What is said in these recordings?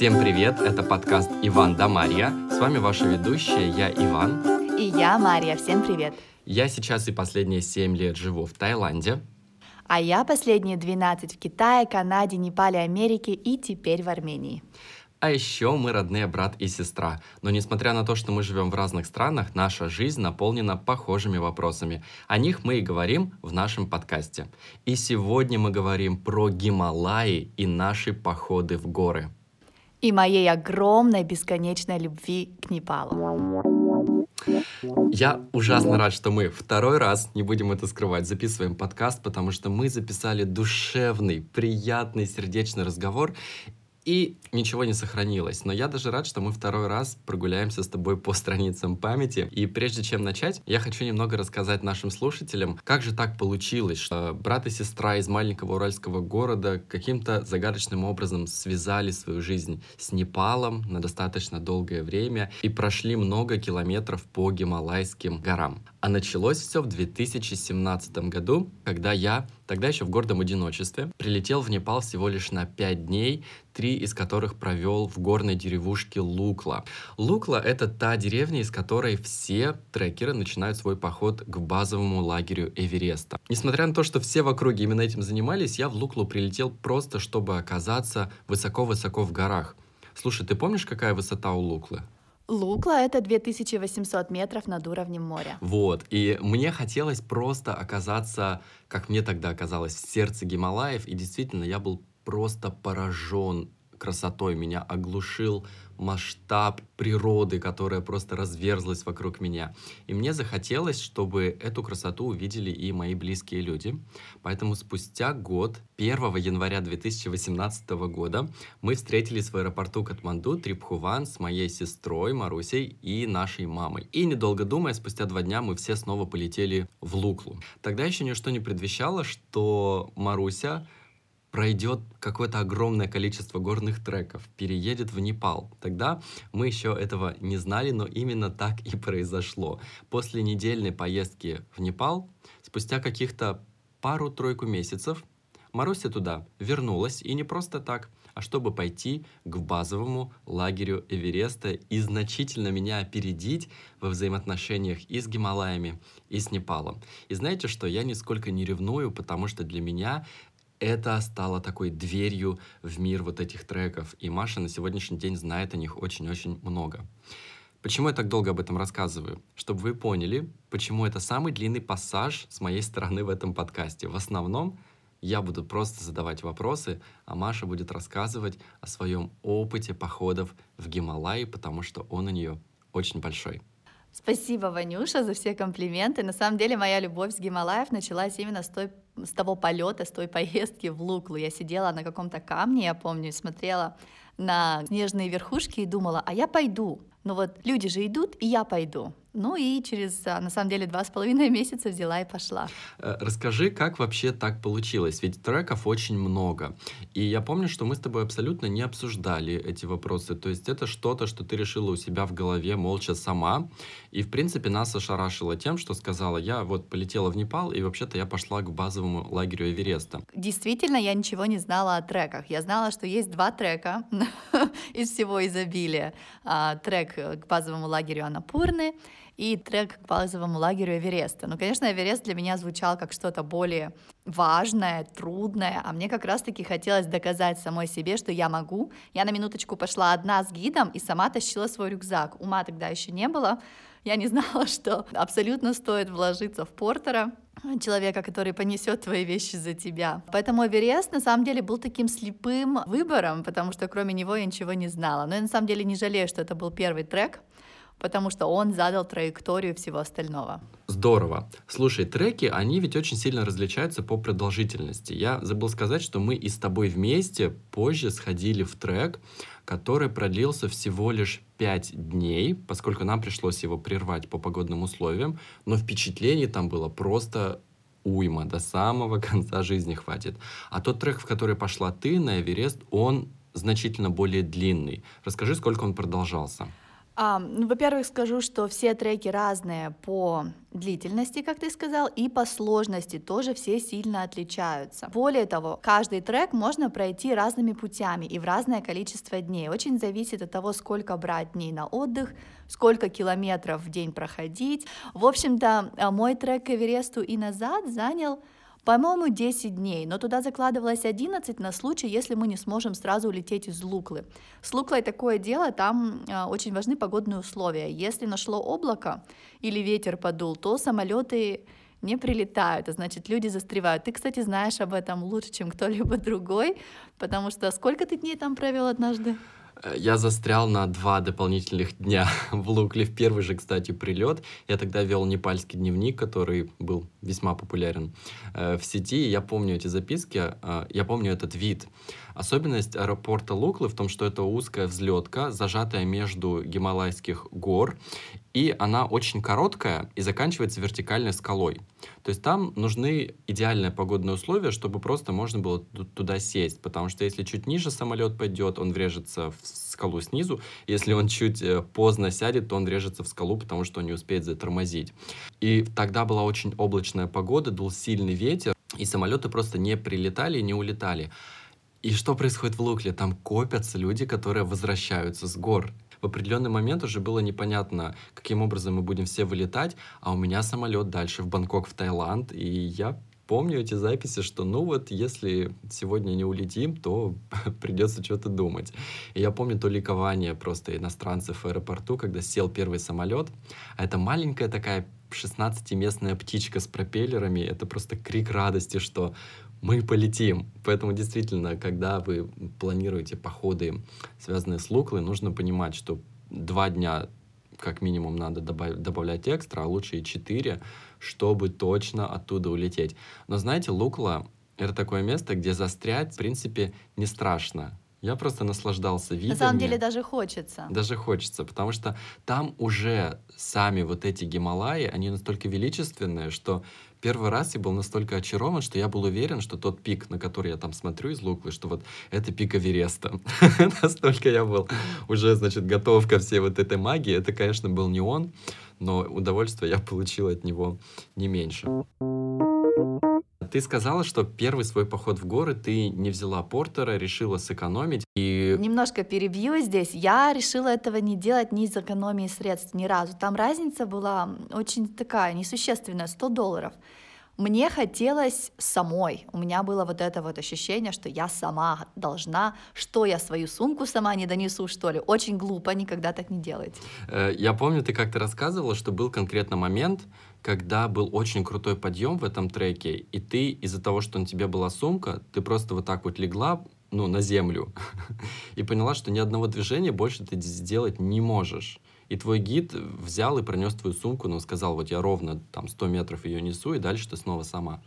Всем привет, это подкаст «Иван да Мария». С вами ваша ведущая, я Иван. И я Мария, всем привет. Я сейчас и последние 7 лет живу в Таиланде. А я последние 12 в Китае, Канаде, Непале, Америке и теперь в Армении. А еще мы родные брат и сестра. Но несмотря на то, что мы живем в разных странах, наша жизнь наполнена похожими вопросами. О них мы и говорим в нашем подкасте. И сегодня мы говорим про Гималаи и наши походы в горы. И моей огромной бесконечной любви к Непалу. Я ужасно рад, что мы второй раз, не будем это скрывать, записываем подкаст, потому что мы записали душевный, приятный, сердечный разговор, и ничего не сохранилось. Но я даже рад, что мы второй раз прогуляемся с тобой по страницам памяти. И прежде чем начать, я хочу немного рассказать нашим слушателям, как же так получилось, что брат и сестра из маленького уральского города каким-то загадочным образом связали свою жизнь с Непалом на достаточно долгое время и прошли много километров по Гималайским горам. А началось все в 2017 году, когда я, тогда еще в гордом одиночестве, прилетел в Непал всего лишь на 5 дней, три из которых провел в горной деревушке Лукла. Лукла — это та деревня, из которой все трекеры начинают свой поход к базовому лагерю Эвереста. Несмотря на то, что все в округе именно этим занимались, я в Луклу прилетел просто, чтобы оказаться высоко-высоко в горах. Слушай, ты помнишь, какая высота у Луклы? Лукла — это 2800 метров над уровнем моря. Вот, и мне хотелось просто оказаться, как мне тогда оказалось, в сердце Гималаев, и действительно, я был просто поражен красотой, меня оглушил масштаб природы, которая просто разверзлась вокруг меня. И мне захотелось, чтобы эту красоту увидели и мои близкие люди. Поэтому спустя год, 1 января 2018 года, мы встретились в аэропорту Катманду Трипхуван с моей сестрой Марусей и нашей мамой. И недолго думая, спустя два дня мы все снова полетели в Луклу. Тогда еще ничто не предвещало, что Маруся пройдет какое-то огромное количество горных треков, переедет в Непал. Тогда мы еще этого не знали, но именно так и произошло. После недельной поездки в Непал, спустя каких-то пару-тройку месяцев, Маруся туда вернулась, и не просто так, а чтобы пойти к базовому лагерю Эвереста и значительно меня опередить во взаимоотношениях и с Гималаями, и с Непалом. И знаете что, я нисколько не ревную, потому что для меня это стало такой дверью в мир вот этих треков, и Маша на сегодняшний день знает о них очень-очень много. Почему я так долго об этом рассказываю? Чтобы вы поняли, почему это самый длинный пассаж с моей стороны в этом подкасте. В основном я буду просто задавать вопросы, а Маша будет рассказывать о своем опыте походов в Гималайи, потому что он у нее очень большой. Спасибо, Ванюша, за все комплименты. На самом деле моя любовь с Гималаев началась именно с той с того полета, с той поездки в Луклу. Я сидела на каком-то камне, я помню, смотрела на снежные верхушки и думала, а я пойду. Ну вот люди же идут, и я пойду. Ну и через, а, на самом деле, два с половиной месяца взяла и пошла. Э, расскажи, как вообще так получилось? Ведь треков очень много. И я помню, что мы с тобой абсолютно не обсуждали эти вопросы. То есть это что-то, что ты решила у себя в голове молча сама. И, в принципе, нас ошарашило тем, что сказала, я вот полетела в Непал, и вообще-то я пошла к базовому лагерю Эвереста. Действительно, я ничего не знала о треках. Я знала, что есть два трека из всего изобилия. А, трек к базовому лагерю Анапурны и трек к базовому лагерю Эвереста. Ну, конечно, Эверест для меня звучал как что-то более важное, трудное, а мне как раз-таки хотелось доказать самой себе, что я могу. Я на минуточку пошла одна с гидом и сама тащила свой рюкзак. Ума тогда еще не было. Я не знала, что абсолютно стоит вложиться в портера, человека, который понесет твои вещи за тебя. Поэтому Эверест на самом деле был таким слепым выбором, потому что кроме него я ничего не знала. Но я на самом деле не жалею, что это был первый трек, потому что он задал траекторию всего остального. Здорово. Слушай, треки, они ведь очень сильно различаются по продолжительности. Я забыл сказать, что мы и с тобой вместе позже сходили в трек, который продлился всего лишь 5 дней, поскольку нам пришлось его прервать по погодным условиям, но впечатлений там было просто уйма, до самого конца жизни хватит. А тот трек, в который пошла ты на Эверест, он значительно более длинный. Расскажи, сколько он продолжался. А, ну, во-первых, скажу, что все треки разные по длительности, как ты сказал, и по сложности тоже все сильно отличаются. Более того, каждый трек можно пройти разными путями и в разное количество дней. Очень зависит от того, сколько брать дней на отдых, сколько километров в день проходить. В общем-то, э, мой трек к Эвересту и назад занял по-моему, 10 дней, но туда закладывалось 11 на случай, если мы не сможем сразу улететь из Луклы. С Луклой такое дело, там э, очень важны погодные условия. Если нашло облако или ветер подул, то самолеты не прилетают, а значит, люди застревают. Ты, кстати, знаешь об этом лучше, чем кто-либо другой, потому что сколько ты дней там провел однажды? Э, я застрял на два дополнительных дня в Лукле. В первый же, кстати, прилет. Я тогда вел непальский дневник, который был весьма популярен э, в сети. Я помню эти записки, э, я помню этот вид. Особенность аэропорта Луклы в том, что это узкая взлетка, зажатая между гималайских гор, и она очень короткая и заканчивается вертикальной скалой. То есть там нужны идеальные погодные условия, чтобы просто можно было туда сесть, потому что если чуть ниже самолет пойдет, он врежется в скалу снизу, если он чуть э, поздно сядет, то он врежется в скалу, потому что он не успеет затормозить. И тогда была очень облачная погода, дул сильный ветер, и самолеты просто не прилетали, не улетали. И что происходит в Лукле? Там копятся люди, которые возвращаются с гор в определенный момент уже было непонятно, каким образом мы будем все вылетать, а у меня самолет дальше в Бангкок, в Таиланд, и я помню эти записи, что ну вот если сегодня не улетим, то придется что-то думать. И я помню то ликование просто иностранцев в аэропорту, когда сел первый самолет, а это маленькая такая 16-местная птичка с пропеллерами, это просто крик радости, что мы полетим. Поэтому действительно, когда вы планируете походы, связанные с Луклой, нужно понимать, что два дня как минимум надо добав- добавлять экстра, а лучше и четыре, чтобы точно оттуда улететь. Но знаете, Лукла — это такое место, где застрять, в принципе, не страшно. Я просто наслаждался видами. На самом деле даже хочется. Даже хочется, потому что там уже сами вот эти Гималаи, они настолько величественные, что первый раз я был настолько очарован, что я был уверен, что тот пик, на который я там смотрю из Луклы, что вот это пик Эвереста. Настолько я был уже, значит, готов ко всей вот этой магии. Это, конечно, был не он, но удовольствие я получил от него не меньше. Ты сказала, что первый свой поход в горы ты не взяла портера, решила сэкономить. И... Немножко перебью здесь. Я решила этого не делать ни из экономии средств ни разу. Там разница была очень такая несущественная, 100 долларов. Мне хотелось самой. У меня было вот это вот ощущение, что я сама должна, что я свою сумку сама не донесу, что ли. Очень глупо, никогда так не делайте. Э, я помню, ты как-то рассказывала, что был конкретно момент, когда был очень крутой подъем в этом треке, и ты из-за того, что на тебе была сумка, ты просто вот так вот легла, ну, на землю, и поняла, что ни одного движения больше ты сделать не можешь. И твой гид взял и пронес твою сумку, но сказал, вот я ровно там 100 метров ее несу, и дальше ты снова сама.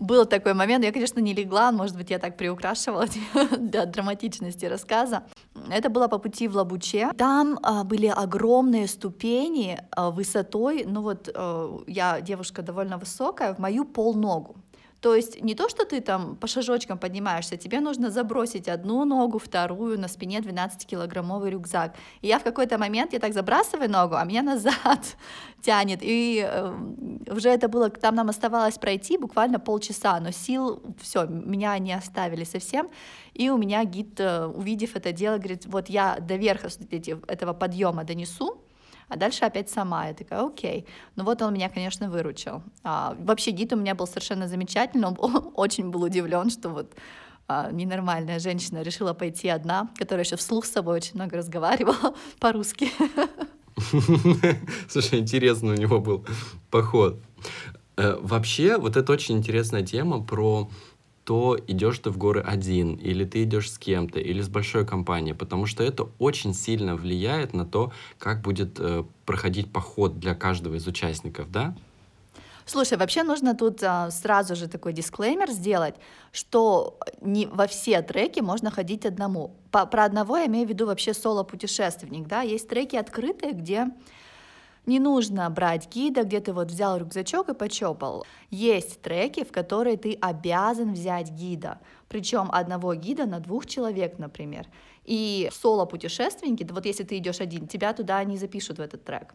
Был такой момент, я, конечно, не легла, может быть, я так приукрашивала для драматичности рассказа. Это было по пути в Лабуче. Там а, были огромные ступени а, высотой, ну вот а, я девушка довольно высокая, в мою полногу. То есть не то, что ты там по шажочкам поднимаешься, тебе нужно забросить одну ногу, вторую, на спине 12-килограммовый рюкзак. И я в какой-то момент, я так забрасываю ногу, а меня назад тянет. И э, уже это было, там нам оставалось пройти буквально полчаса, но сил, все, меня не оставили совсем. И у меня гид, э, увидев это дело, говорит, вот я до верха этого подъема донесу, а дальше опять сама. Я такая, окей. Ну вот он меня, конечно, выручил. А, вообще гид у меня был совершенно замечательный, он, он очень был удивлен, что вот а, ненормальная женщина решила пойти одна, которая еще вслух с собой очень много разговаривала по-русски. Слушай, интересный у него был поход. Э, вообще, вот это очень интересная тема про то идешь ты в горы один, или ты идешь с кем-то, или с большой компанией, потому что это очень сильно влияет на то, как будет э, проходить поход для каждого из участников, да? Слушай, вообще нужно тут а, сразу же такой дисклеймер сделать, что не во все треки можно ходить одному. По, про одного я имею в виду вообще соло-путешественник, да, есть треки открытые, где не нужно брать гида, где ты вот взял рюкзачок и почопал. Есть треки, в которые ты обязан взять гида, причем одного гида на двух человек, например. И соло-путешественники, вот если ты идешь один, тебя туда не запишут в этот трек.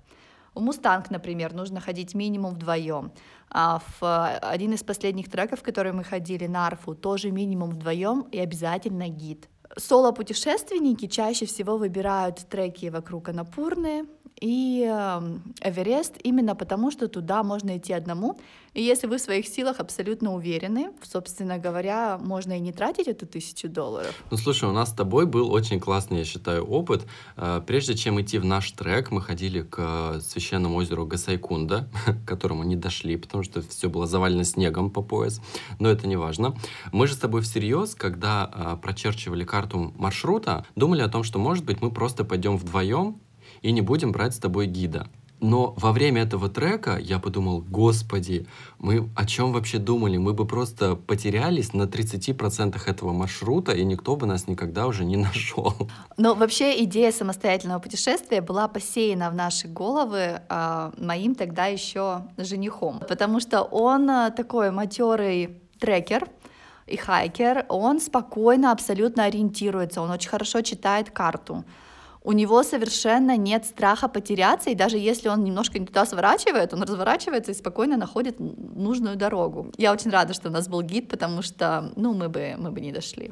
В «Мустанг», например, нужно ходить минимум вдвоем. А в один из последних треков, в который мы ходили на арфу, тоже минимум вдвоем и обязательно гид. Соло-путешественники чаще всего выбирают треки вокруг Анапурны, и эм, Эверест именно потому, что туда можно идти одному. И если вы в своих силах абсолютно уверены, собственно говоря, можно и не тратить эту тысячу долларов. Ну слушай, у нас с тобой был очень классный, я считаю, опыт. Э, прежде чем идти в наш трек, мы ходили к священному озеру Гасайкунда, к которому не дошли, потому что все было завалено снегом по пояс, но это не важно. Мы же с тобой всерьез, когда э, прочерчивали карту маршрута, думали о том, что, может быть, мы просто пойдем вдвоем и не будем брать с тобой гида. Но во время этого трека я подумал, господи, мы о чем вообще думали? Мы бы просто потерялись на 30% этого маршрута, и никто бы нас никогда уже не нашел. Но вообще идея самостоятельного путешествия была посеяна в наши головы э, моим тогда еще женихом, потому что он а, такой матерый трекер, и хайкер, он спокойно абсолютно ориентируется, он очень хорошо читает карту у него совершенно нет страха потеряться, и даже если он немножко не туда сворачивает, он разворачивается и спокойно находит нужную дорогу. Я очень рада, что у нас был гид, потому что, ну, мы бы, мы бы не дошли.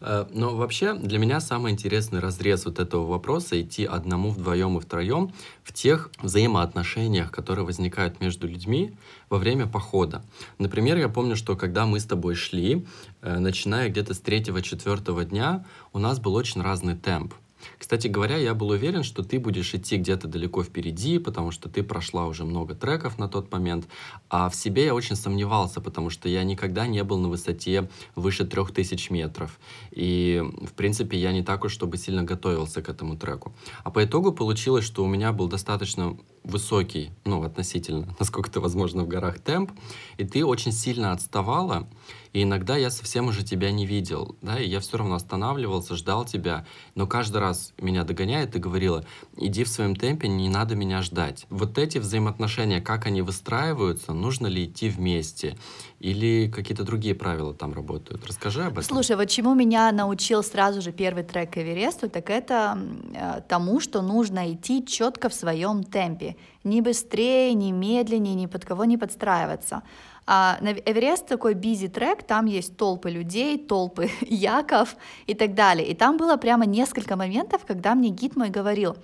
Э, но вообще для меня самый интересный разрез вот этого вопроса идти одному, вдвоем и втроем в тех взаимоотношениях, которые возникают между людьми во время похода. Например, я помню, что когда мы с тобой шли, э, начиная где-то с третьего-четвертого дня, у нас был очень разный темп. Кстати говоря, я был уверен, что ты будешь идти где-то далеко впереди, потому что ты прошла уже много треков на тот момент, а в себе я очень сомневался, потому что я никогда не был на высоте выше 3000 метров. И, в принципе, я не так уж, чтобы сильно готовился к этому треку. А по итогу получилось, что у меня был достаточно высокий, ну, относительно, насколько это возможно в горах, темп, и ты очень сильно отставала, и иногда я совсем уже тебя не видел, да, и я все равно останавливался, ждал тебя, но каждый раз меня догоняет и говорила, иди в своем темпе, не надо меня ждать. Вот эти взаимоотношения, как они выстраиваются, нужно ли идти вместе, или какие-то другие правила там работают? Расскажи об этом. Слушай, вот чему меня научил сразу же первый трек Эвересту, так это э, тому, что нужно идти четко в своем темпе. Ни быстрее, ни медленнее, ни под кого не подстраиваться. А на Эверест такой бизи трек, там есть толпы людей, толпы яков и так далее. И там было прямо несколько моментов, когда мне гид мой говорил,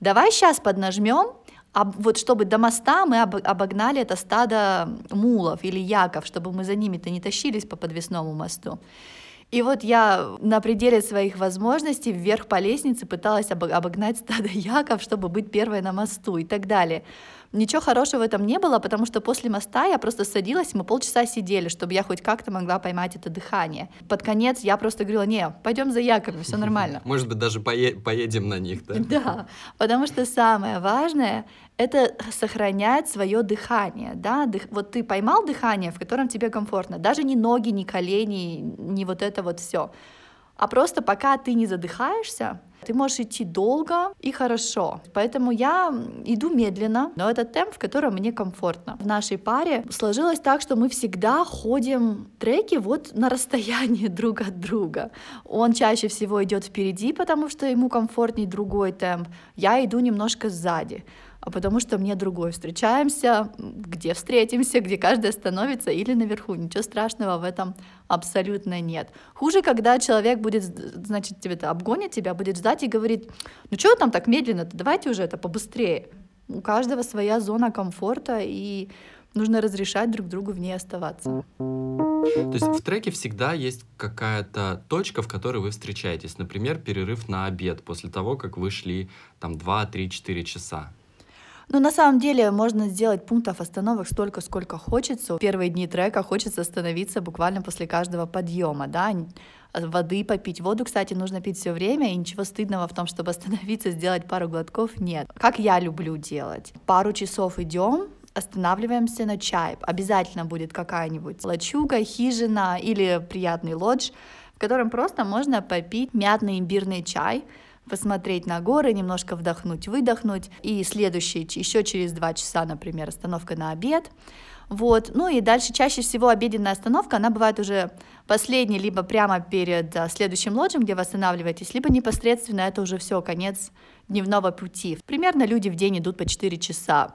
давай сейчас поднажмем, а вот чтобы до моста мы обогнали это стадо мулов или яков, чтобы мы за ними-то не тащились по подвесному мосту. И вот я на пределе своих возможностей вверх по лестнице пыталась обогнать стадо яков, чтобы быть первой на мосту и так далее. Ничего хорошего в этом не было, потому что после моста я просто садилась, мы полчаса сидели, чтобы я хоть как-то могла поймать это дыхание. Под конец я просто говорила, не, пойдем за якорем, все нормально. Может быть, даже пое- поедем на них, да? Да, потому что самое важное — это сохранять свое дыхание, да, Дых... вот ты поймал дыхание, в котором тебе комфортно, даже не ноги, не колени, не вот это вот все, а просто пока ты не задыхаешься, ты можешь идти долго и хорошо. Поэтому я иду медленно, но это темп, в котором мне комфортно. В нашей паре сложилось так, что мы всегда ходим треки вот на расстоянии друг от друга. Он чаще всего идет впереди, потому что ему комфортнее другой темп. Я иду немножко сзади потому что мне другой. Встречаемся, где встретимся, где каждый остановится или наверху. Ничего страшного в этом абсолютно нет. Хуже, когда человек будет, значит, тебе это обгонит тебя, будет ждать и говорит, ну что там так медленно-то, давайте уже это побыстрее. У каждого своя зона комфорта, и нужно разрешать друг другу в ней оставаться. То есть в треке всегда есть какая-то точка, в которой вы встречаетесь. Например, перерыв на обед после того, как вы шли там 2, 3, 4 часа. Ну, на самом деле, можно сделать пунктов остановок столько, сколько хочется. В первые дни трека хочется остановиться буквально после каждого подъема, да, воды попить. Воду, кстати, нужно пить все время, и ничего стыдного в том, чтобы остановиться, сделать пару глотков, нет. Как я люблю делать. Пару часов идем, останавливаемся на чай. Обязательно будет какая-нибудь лачуга, хижина или приятный лодж, в котором просто можно попить мятный имбирный чай, посмотреть на горы, немножко вдохнуть, выдохнуть. И следующий, еще через два часа, например, остановка на обед. Вот, ну и дальше чаще всего обеденная остановка, она бывает уже последней, либо прямо перед а, следующим лоджем, где вы останавливаетесь, либо непосредственно это уже все, конец дневного пути. Примерно люди в день идут по 4 часа.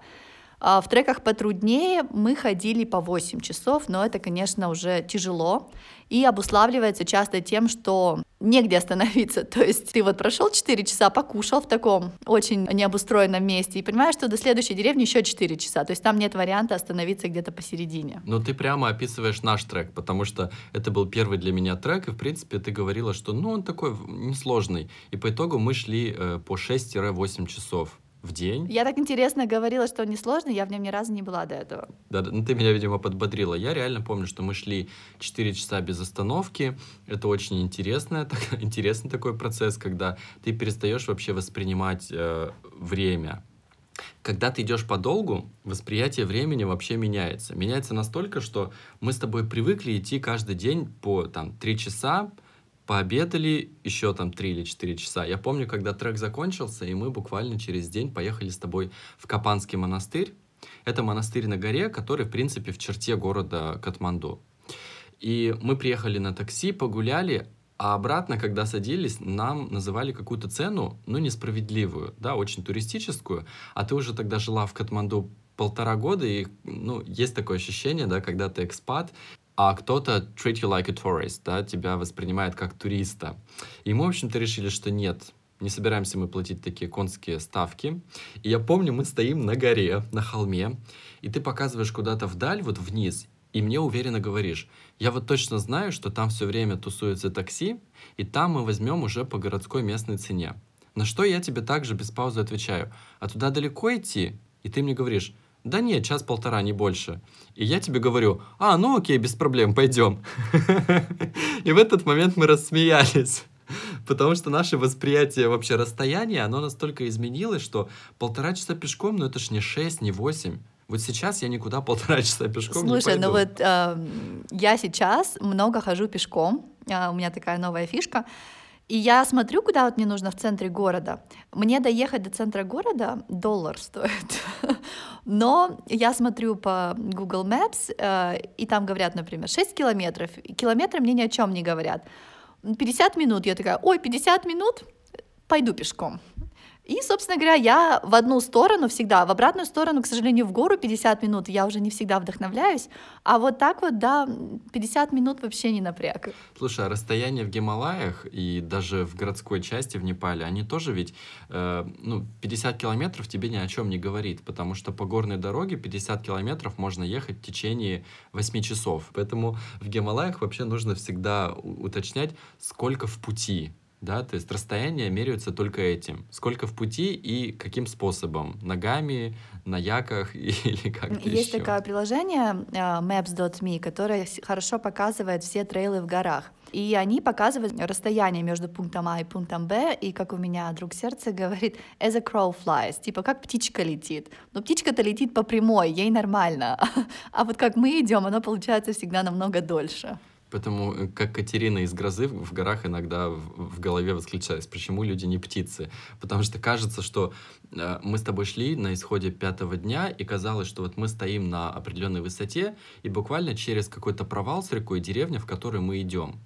А в треках потруднее мы ходили по 8 часов, но это, конечно, уже тяжело и обуславливается часто тем, что негде остановиться. То есть ты вот прошел 4 часа, покушал в таком очень необустроенном месте и понимаешь, что до следующей деревни еще 4 часа. То есть там нет варианта остановиться где-то посередине. Но ты прямо описываешь наш трек, потому что это был первый для меня трек, и в принципе ты говорила, что ну он такой несложный. И по итогу мы шли э, по 6-8 часов в день. Я так интересно говорила, что он несложный, я в нем ни разу не была до этого. Да, ну ты меня, видимо, подбодрила. Я реально помню, что мы шли 4 часа без остановки. Это очень интересно, так, интересный такой процесс, когда ты перестаешь вообще воспринимать э, время. Когда ты идешь подолгу, восприятие времени вообще меняется. Меняется настолько, что мы с тобой привыкли идти каждый день по там, 3 часа, пообедали еще там 3 или 4 часа. Я помню, когда трек закончился, и мы буквально через день поехали с тобой в Капанский монастырь. Это монастырь на горе, который, в принципе, в черте города Катманду. И мы приехали на такси, погуляли, а обратно, когда садились, нам называли какую-то цену, ну, несправедливую, да, очень туристическую, а ты уже тогда жила в Катманду полтора года, и, ну, есть такое ощущение, да, когда ты экспат, а кто-то treat you like a tourist, да, тебя воспринимает как туриста. И мы, в общем-то, решили, что нет, не собираемся мы платить такие конские ставки. И я помню, мы стоим на горе, на холме, и ты показываешь куда-то вдаль, вот вниз, и мне уверенно говоришь, я вот точно знаю, что там все время тусуется такси, и там мы возьмем уже по городской местной цене. На что я тебе также без паузы отвечаю, а туда далеко идти? И ты мне говоришь, да нет, час-полтора, не больше. И я тебе говорю, а, ну окей, без проблем, пойдем. И в этот момент мы рассмеялись. Потому что наше восприятие вообще расстояния, оно настолько изменилось, что полтора часа пешком, ну это ж не шесть, не восемь. Вот сейчас я никуда полтора часа пешком Слушай, не ну вот э, я сейчас много хожу пешком, э, у меня такая новая фишка. И я смотрю, куда вот мне нужно в центре города. Мне доехать до центра города доллар стоит. Но я смотрю по Google Maps, э, и там говорят, например, 6 километров. И километры мне ни о чем не говорят. 50 минут. Я такая, ой, 50 минут, пойду пешком. И, собственно говоря, я в одну сторону всегда, в обратную сторону, к сожалению, в гору 50 минут я уже не всегда вдохновляюсь, а вот так вот, да, 50 минут вообще не напряг. Слушай, а расстояние в Гималаях и даже в городской части в Непале, они тоже ведь, э, ну, 50 километров тебе ни о чем не говорит, потому что по горной дороге 50 километров можно ехать в течение 8 часов. Поэтому в Гималаях вообще нужно всегда уточнять, сколько в пути, да, то есть расстояние меряются только этим. Сколько в пути и каким способом? Ногами, на яках или как-то Есть еще? такое приложение uh, Maps.me, которое хорошо показывает все трейлы в горах. И они показывают расстояние между пунктом А и пунктом Б, и как у меня друг сердца говорит, as a crow flies, типа как птичка летит. Но птичка-то летит по прямой, ей нормально. А вот как мы идем, оно получается всегда намного дольше. Поэтому, э, как Катерина из «Грозы» в горах иногда в, голове восклицаюсь, почему люди не птицы? Потому что кажется, что э, мы с тобой шли на исходе пятого дня, и казалось, что вот мы стоим на определенной высоте, и буквально через какой-то провал с рекой деревня, в которой мы идем.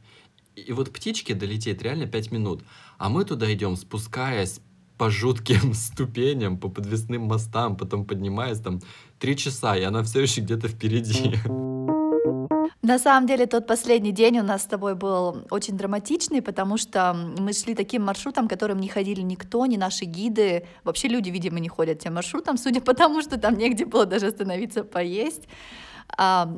И, вот птичке долететь реально пять минут, а мы туда идем, спускаясь по жутким ступеням, по подвесным мостам, потом поднимаясь там три часа, и она все еще где-то впереди. На самом деле тот последний день у нас с тобой был очень драматичный, потому что мы шли таким маршрутом, которым не ходили никто, ни наши гиды. Вообще люди, видимо, не ходят тем маршрутом, судя по тому, что там негде было даже остановиться поесть.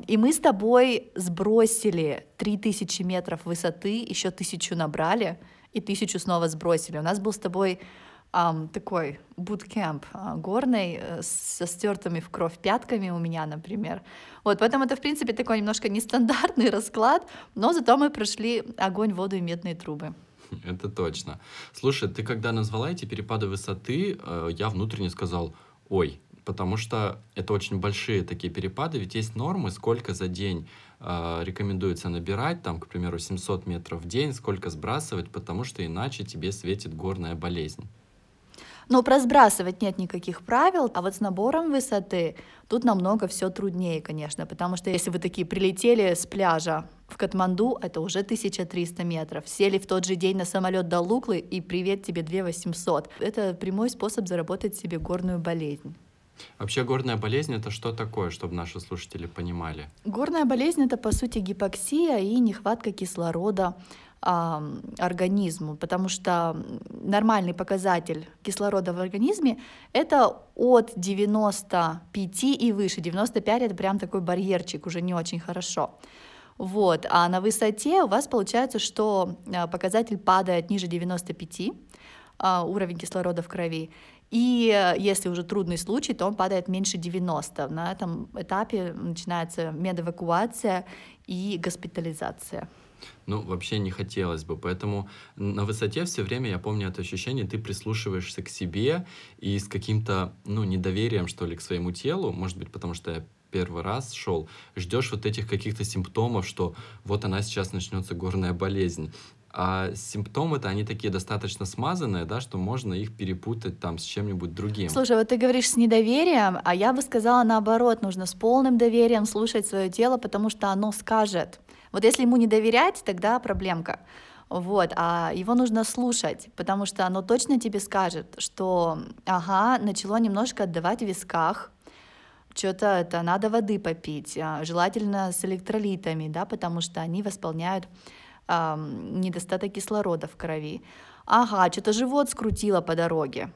И мы с тобой сбросили 3000 метров высоты, еще тысячу набрали, и тысячу снова сбросили. У нас был с тобой um, такой буткемп uh, горный uh, со стертыми в кровь пятками у меня, например. Вот, поэтому это, в принципе, такой немножко нестандартный расклад, но зато мы прошли огонь, воду и медные трубы. Это точно. Слушай, ты когда назвала эти перепады высоты, э, я внутренне сказал, ой, потому что это очень большие такие перепады, ведь есть нормы, сколько за день э, рекомендуется набирать, там, к примеру, 700 метров в день, сколько сбрасывать, потому что иначе тебе светит горная болезнь. Но про сбрасывать нет никаких правил, а вот с набором высоты тут намного все труднее, конечно, потому что если вы такие прилетели с пляжа в Катманду, это уже 1300 метров, сели в тот же день на самолет до Луклы и привет тебе 2800. Это прямой способ заработать себе горную болезнь. Вообще горная болезнь это что такое, чтобы наши слушатели понимали? Горная болезнь это по сути гипоксия и нехватка кислорода организму, потому что нормальный показатель кислорода в организме это от 95 и выше. 95 это прям такой барьерчик, уже не очень хорошо. Вот. А на высоте у вас получается, что а, показатель падает ниже 95, а, уровень кислорода в крови. И э, если уже трудный случай, то он падает меньше 90. На этом этапе начинается медэвакуация и госпитализация. Ну, вообще не хотелось бы. Поэтому на высоте все время, я помню это ощущение, ты прислушиваешься к себе и с каким-то, ну, недоверием, что ли, к своему телу, может быть, потому что я первый раз шел, ждешь вот этих каких-то симптомов, что вот она сейчас начнется горная болезнь. А симптомы-то, они такие достаточно смазанные, да, что можно их перепутать там с чем-нибудь другим. Слушай, вот ты говоришь с недоверием, а я бы сказала наоборот, нужно с полным доверием слушать свое тело, потому что оно скажет. Вот если ему не доверять, тогда проблемка. Вот, а его нужно слушать, потому что оно точно тебе скажет, что, ага, начало немножко отдавать в висках, что-то это надо воды попить, а, желательно с электролитами, да, потому что они восполняют э, недостаток кислорода в крови. Ага, что-то живот скрутило по дороге.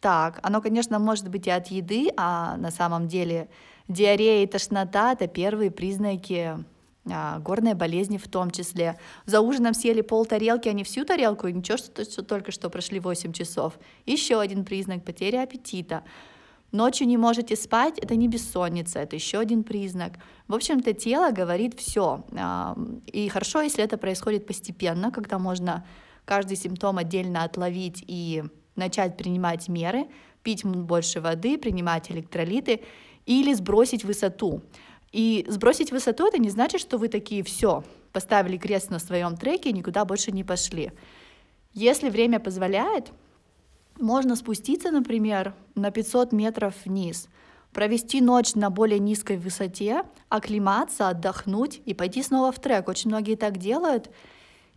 Так, оно, конечно, может быть и от еды, а на самом деле диарея и тошнота — это первые признаки а, горной болезни в том числе. За ужином съели пол тарелки, а не всю тарелку, и ничего, что, что только что прошли 8 часов. Еще один признак — потеря аппетита. Ночью не можете спать, это не бессонница, это еще один признак. В общем-то, тело говорит все. А, и хорошо, если это происходит постепенно, когда можно каждый симптом отдельно отловить и начать принимать меры, пить больше воды, принимать электролиты или сбросить высоту. И сбросить высоту это не значит, что вы такие все, поставили крест на своем треке и никуда больше не пошли. Если время позволяет, можно спуститься, например, на 500 метров вниз, провести ночь на более низкой высоте, оклематься, отдохнуть и пойти снова в трек. Очень многие так делают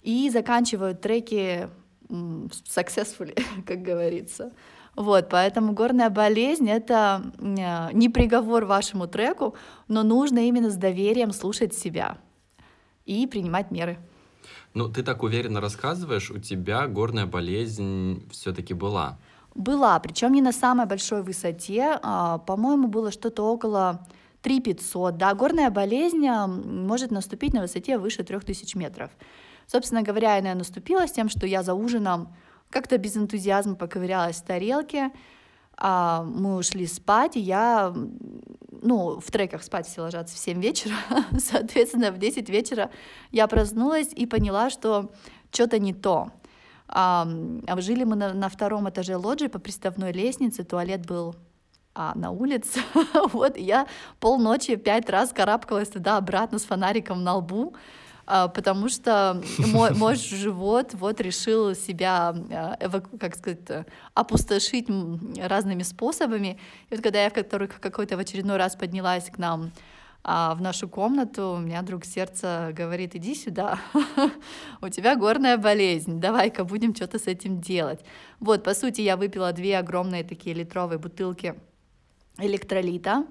и заканчивают треки successfully, как говорится. Вот, поэтому горная болезнь — это э, не приговор вашему треку, но нужно именно с доверием слушать себя и принимать меры. Ну, ты так уверенно рассказываешь, у тебя горная болезнь все-таки была. Была, причем не на самой большой высоте, а, по-моему, было что-то около 3500. Да, горная болезнь а, может наступить на высоте выше 3000 метров. Собственно говоря, она наступила с тем, что я за ужином как-то без энтузиазма поковырялась в тарелке, а мы ушли спать, и я, ну, в треках спать все ложатся в 7 вечера, соответственно, в 10 вечера я проснулась и поняла, что что-то не то. А, жили мы на, на втором этаже лоджии по приставной лестнице, туалет был а, на улице. вот, я полночи пять раз карабкалась туда-обратно с фонариком на лбу, потому что мой, мой живот вот решил себя, а, как сказать, опустошить разными способами. И вот когда я в который, какой-то в очередной раз поднялась к нам а в нашу комнату, у меня друг сердца говорит, иди сюда, у тебя горная болезнь, давай-ка будем что-то с этим делать. Вот, по сути, я выпила две огромные такие литровые бутылки электролита,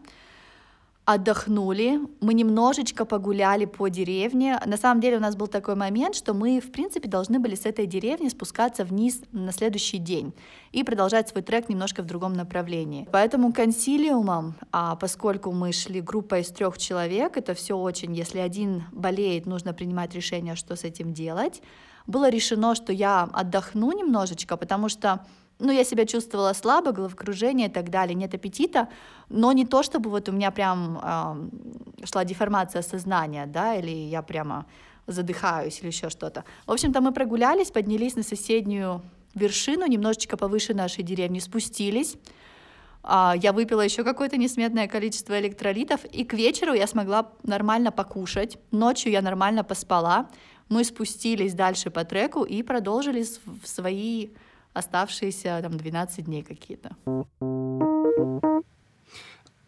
отдохнули, мы немножечко погуляли по деревне. На самом деле у нас был такой момент, что мы, в принципе, должны были с этой деревни спускаться вниз на следующий день и продолжать свой трек немножко в другом направлении. Поэтому консилиумом, а поскольку мы шли группой из трех человек, это все очень, если один болеет, нужно принимать решение, что с этим делать, было решено, что я отдохну немножечко, потому что ну, я себя чувствовала слабо, головокружение и так далее, нет аппетита, но не то, чтобы вот у меня прям э, шла деформация сознания, да, или я прямо задыхаюсь или еще что-то. В общем-то, мы прогулялись, поднялись на соседнюю вершину, немножечко повыше нашей деревни, спустились, а, я выпила еще какое-то несметное количество электролитов, и к вечеру я смогла нормально покушать, ночью я нормально поспала, мы спустились дальше по треку и продолжили свои оставшиеся там 12 дней какие-то.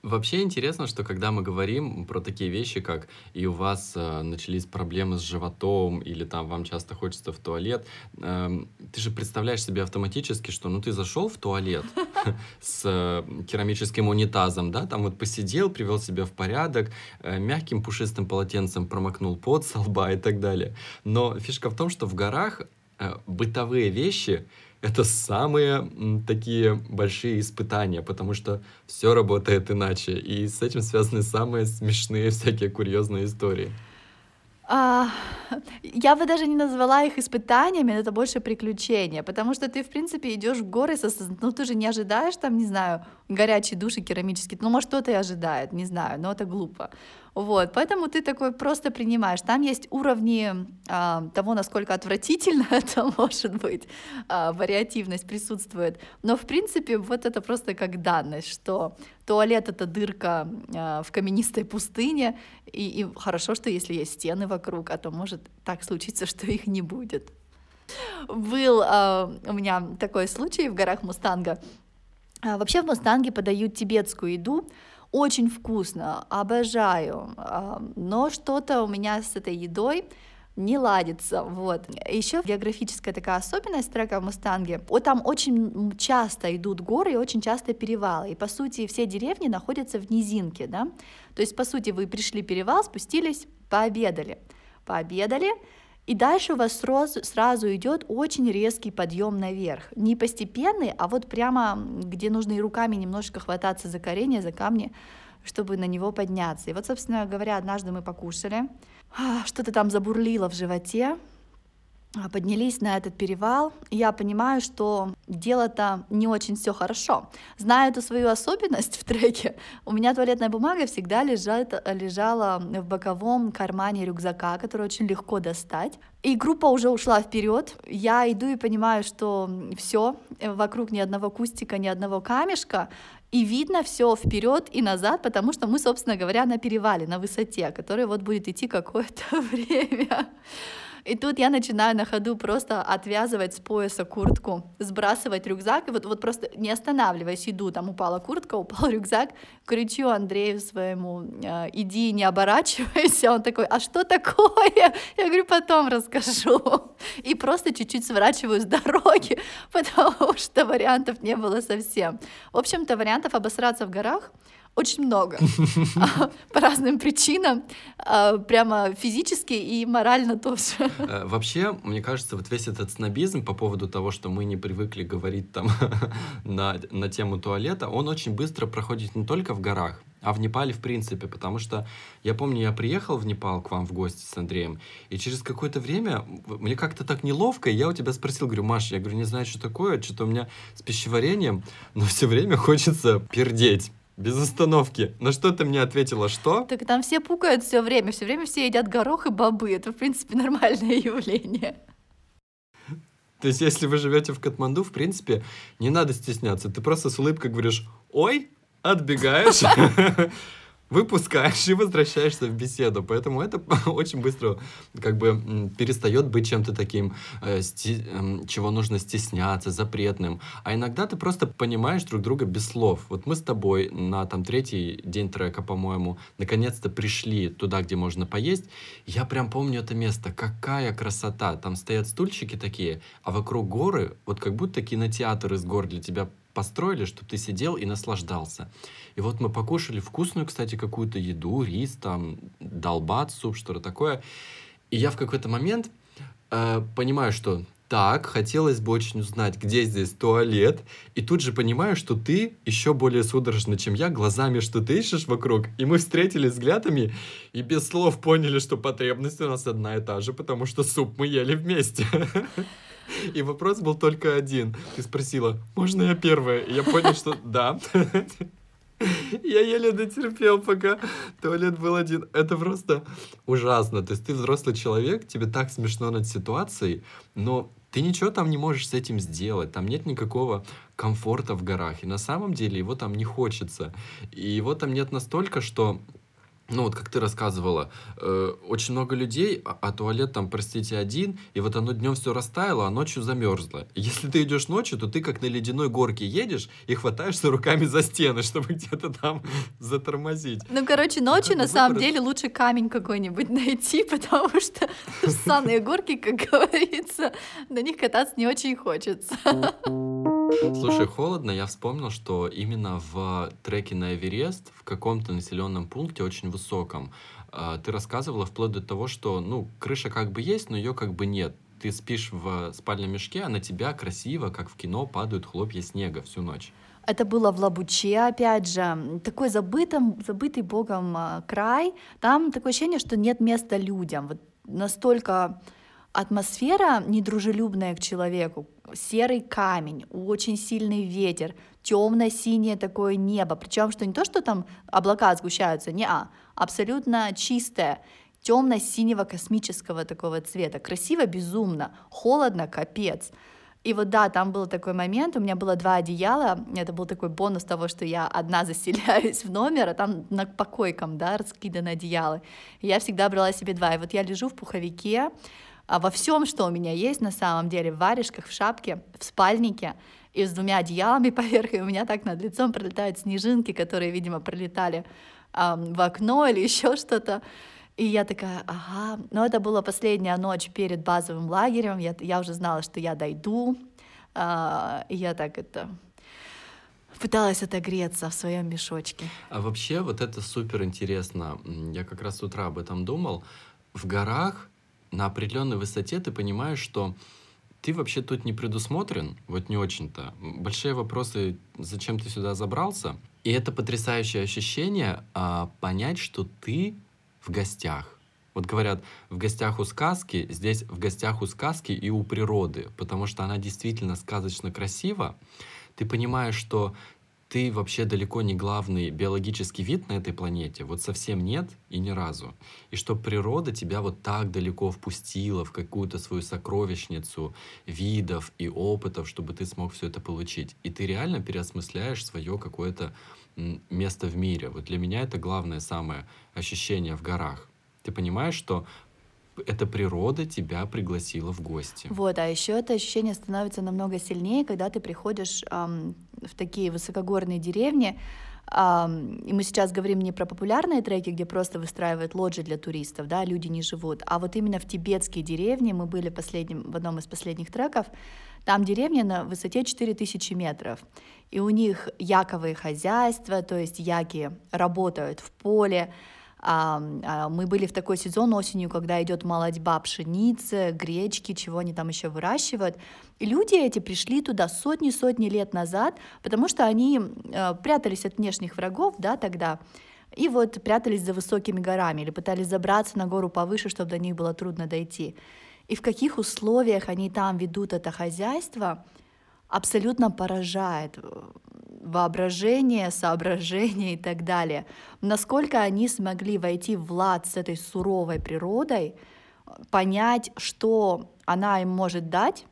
Вообще интересно, что когда мы говорим про такие вещи, как и у вас э, начались проблемы с животом, или там вам часто хочется в туалет, э, ты же представляешь себе автоматически, что ну ты зашел в туалет с э, керамическим унитазом, да, там вот посидел, привел себя в порядок, э, мягким пушистым полотенцем промокнул пот со лба и так далее. Но фишка в том, что в горах э, бытовые вещи это самые такие большие испытания, потому что все работает иначе, и с этим связаны самые смешные всякие курьезные истории. А, я бы даже не назвала их испытаниями, это больше приключения, потому что ты, в принципе, идешь в горы, со, ну ты же не ожидаешь там, не знаю, горячий душ и керамический, ну может кто-то и ожидает, не знаю, но это глупо. Вот, поэтому ты такой просто принимаешь. Там есть уровни а, того, насколько отвратительно это может быть, а, вариативность присутствует. Но в принципе вот это просто как данность, что туалет это дырка а, в каменистой пустыне, и, и хорошо, что если есть стены вокруг, а то может так случиться, что их не будет. Был а, у меня такой случай в горах Мустанга. А, вообще в Мустанге подают тибетскую еду, очень вкусно, обожаю, но что-то у меня с этой едой не ладится, вот. Еще географическая такая особенность трека в Мустанге, вот там очень часто идут горы и очень часто перевалы, и по сути все деревни находятся в низинке, да, то есть по сути вы пришли перевал, спустились, пообедали, пообедали, и дальше у вас сразу, сразу идет очень резкий подъем наверх. Не постепенный, а вот прямо, где нужно и руками немножечко хвататься за коренья, за камни, чтобы на него подняться. И вот, собственно говоря, однажды мы покушали, а, что-то там забурлило в животе, а, поднялись на этот перевал, я понимаю, что дело-то не очень все хорошо. Зная эту свою особенность в треке, у меня туалетная бумага всегда лежит, лежала в боковом кармане рюкзака, который очень легко достать. И группа уже ушла вперед. Я иду и понимаю, что все, вокруг ни одного кустика, ни одного камешка, и видно все вперед и назад, потому что мы, собственно говоря, на перевале, на высоте, который вот будет идти какое-то время. И тут я начинаю на ходу просто отвязывать с пояса куртку, сбрасывать рюкзак, и вот, вот просто не останавливаясь, иду, там упала куртка, упал рюкзак, кричу Андрею своему, «Э, иди, не оборачивайся, он такой, а что такое? Я говорю, потом расскажу. И просто чуть-чуть сворачиваю с дороги, потому что вариантов не было совсем. В общем-то, вариантов обосраться в горах очень много а, по разным причинам, а, прямо физически и морально тоже. Э, вообще, мне кажется, вот весь этот снобизм по поводу того, что мы не привыкли говорить там на, на тему туалета, он очень быстро проходит не только в горах, а в Непале в принципе, потому что я помню, я приехал в Непал к вам в гости с Андреем, и через какое-то время мне как-то так неловко, и я у тебя спросил, говорю, Маша, я говорю, не знаю, что такое, что-то у меня с пищеварением, но все время хочется пердеть. Без остановки. На что ты мне ответила, что? Так там все пукают все время, все время все едят горох и бобы. Это, в принципе, нормальное явление. То есть, если вы живете в Катманду, в принципе, не надо стесняться. Ты просто с улыбкой говоришь «Ой!» отбегаешь, выпускаешь и возвращаешься в беседу. Поэтому это очень быстро как бы перестает быть чем-то таким, э, сти, э, чего нужно стесняться, запретным. А иногда ты просто понимаешь друг друга без слов. Вот мы с тобой на там третий день трека, по-моему, наконец-то пришли туда, где можно поесть. Я прям помню это место. Какая красота. Там стоят стульчики такие, а вокруг горы, вот как будто кинотеатр из гор для тебя построили, чтобы ты сидел и наслаждался. И вот мы покушали вкусную, кстати, какую-то еду, рис, там, долбат, суп, что-то такое. И я в какой-то момент э, понимаю, что так, хотелось бы очень узнать, где здесь туалет, и тут же понимаю, что ты еще более судорожно, чем я, глазами что-то ищешь вокруг, и мы встретились взглядами, и без слов поняли, что потребность у нас одна и та же, потому что суп мы ели вместе. И вопрос был только один. Ты спросила, можно я первая? И я понял, что да. Я еле дотерпел, пока туалет был один. Это просто ужасно. То есть ты взрослый человек, тебе так смешно над ситуацией, но ты ничего там не можешь с этим сделать. Там нет никакого комфорта в горах. И на самом деле его там не хочется. И его там нет настолько, что ну вот как ты рассказывала, э, очень много людей, а, а туалет там, простите, один, и вот оно днем все растаяло, а ночью замерзло. Если ты идешь ночью, то ты как на ледяной горке едешь и хватаешься руками за стены, чтобы где-то там затормозить. Ну, короче, ночью на самом деле лучше камень какой-нибудь найти, потому что санные горки, как говорится, на них кататься не очень хочется. Слушай, холодно, я вспомнил, что именно в треке на Эверест в каком-то населенном пункте очень высоком а, ты рассказывала вплоть до того, что, ну, крыша как бы есть, но ее как бы нет. Ты спишь в спальном мешке, а на тебя красиво, как в кино, падают хлопья снега всю ночь. Это было в Лабуче, опять же, такой забытым, забытый богом а, край. Там такое ощущение, что нет места людям. Вот настолько атмосфера недружелюбная к человеку, серый камень, очень сильный ветер, темно-синее такое небо, причем что не то, что там облака сгущаются, не а, абсолютно чистое, темно-синего космического такого цвета, красиво безумно, холодно капец. И вот да, там был такой момент, у меня было два одеяла, это был такой бонус того, что я одна заселяюсь в номер, а там на покойкам, да, раскиданы одеяла. И я всегда брала себе два, и вот я лежу в пуховике, во всем, что у меня есть на самом деле, в варежках, в шапке, в спальнике, и с двумя одеялами поверх, и у меня так над лицом пролетают снежинки, которые, видимо, пролетали эм, в окно или еще что-то. И я такая, ага, но это была последняя ночь перед базовым лагерем, я, я уже знала, что я дойду, э, и я так это пыталась отогреться в своем мешочке. А вообще вот это супер интересно. Я как раз с утра об этом думал. В горах на определенной высоте ты понимаешь, что ты вообще тут не предусмотрен, вот не очень-то. Большие вопросы, зачем ты сюда забрался. И это потрясающее ощущение а, понять, что ты в гостях. Вот говорят, в гостях у сказки, здесь в гостях у сказки и у природы, потому что она действительно сказочно красива. Ты понимаешь, что ты вообще далеко не главный биологический вид на этой планете, вот совсем нет и ни разу. И что природа тебя вот так далеко впустила в какую-то свою сокровищницу видов и опытов, чтобы ты смог все это получить. И ты реально переосмысляешь свое какое-то место в мире. Вот для меня это главное самое ощущение в горах. Ты понимаешь, что эта природа тебя пригласила в гости. Вот, а еще это ощущение становится намного сильнее, когда ты приходишь эм, в такие высокогорные деревни, Um, и мы сейчас говорим не про популярные треки, где просто выстраивают лоджии для туристов, да, люди не живут, а вот именно в тибетские деревни, мы были последним, в одном из последних треков, там деревня на высоте 4000 метров, и у них яковые хозяйства, то есть яки работают в поле, мы были в такой сезон осенью, когда идет молодьба пшеницы, гречки, чего они там еще выращивают. И люди эти пришли туда сотни-сотни лет назад, потому что они э, прятались от внешних врагов, да, тогда. И вот прятались за высокими горами или пытались забраться на гору повыше, чтобы до них было трудно дойти. И в каких условиях они там ведут это хозяйство, абсолютно поражает воображение, соображение и так далее. Насколько они смогли войти в лад с этой суровой природой, понять, что она им может дать,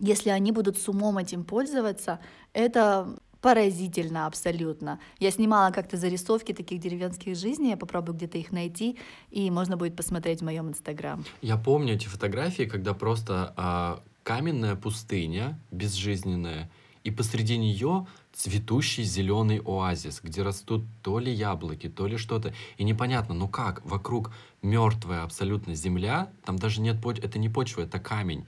если они будут с умом этим пользоваться, это поразительно абсолютно. Я снимала как-то зарисовки таких деревенских жизней, я попробую где-то их найти, и можно будет посмотреть в моем инстаграм. Я помню эти фотографии, когда просто а, каменная пустыня, безжизненная, и посреди нее цветущий зеленый оазис, где растут то ли яблоки, то ли что-то. И непонятно, ну как, вокруг мертвая абсолютно земля, там даже нет почвы, это не почва, это камень.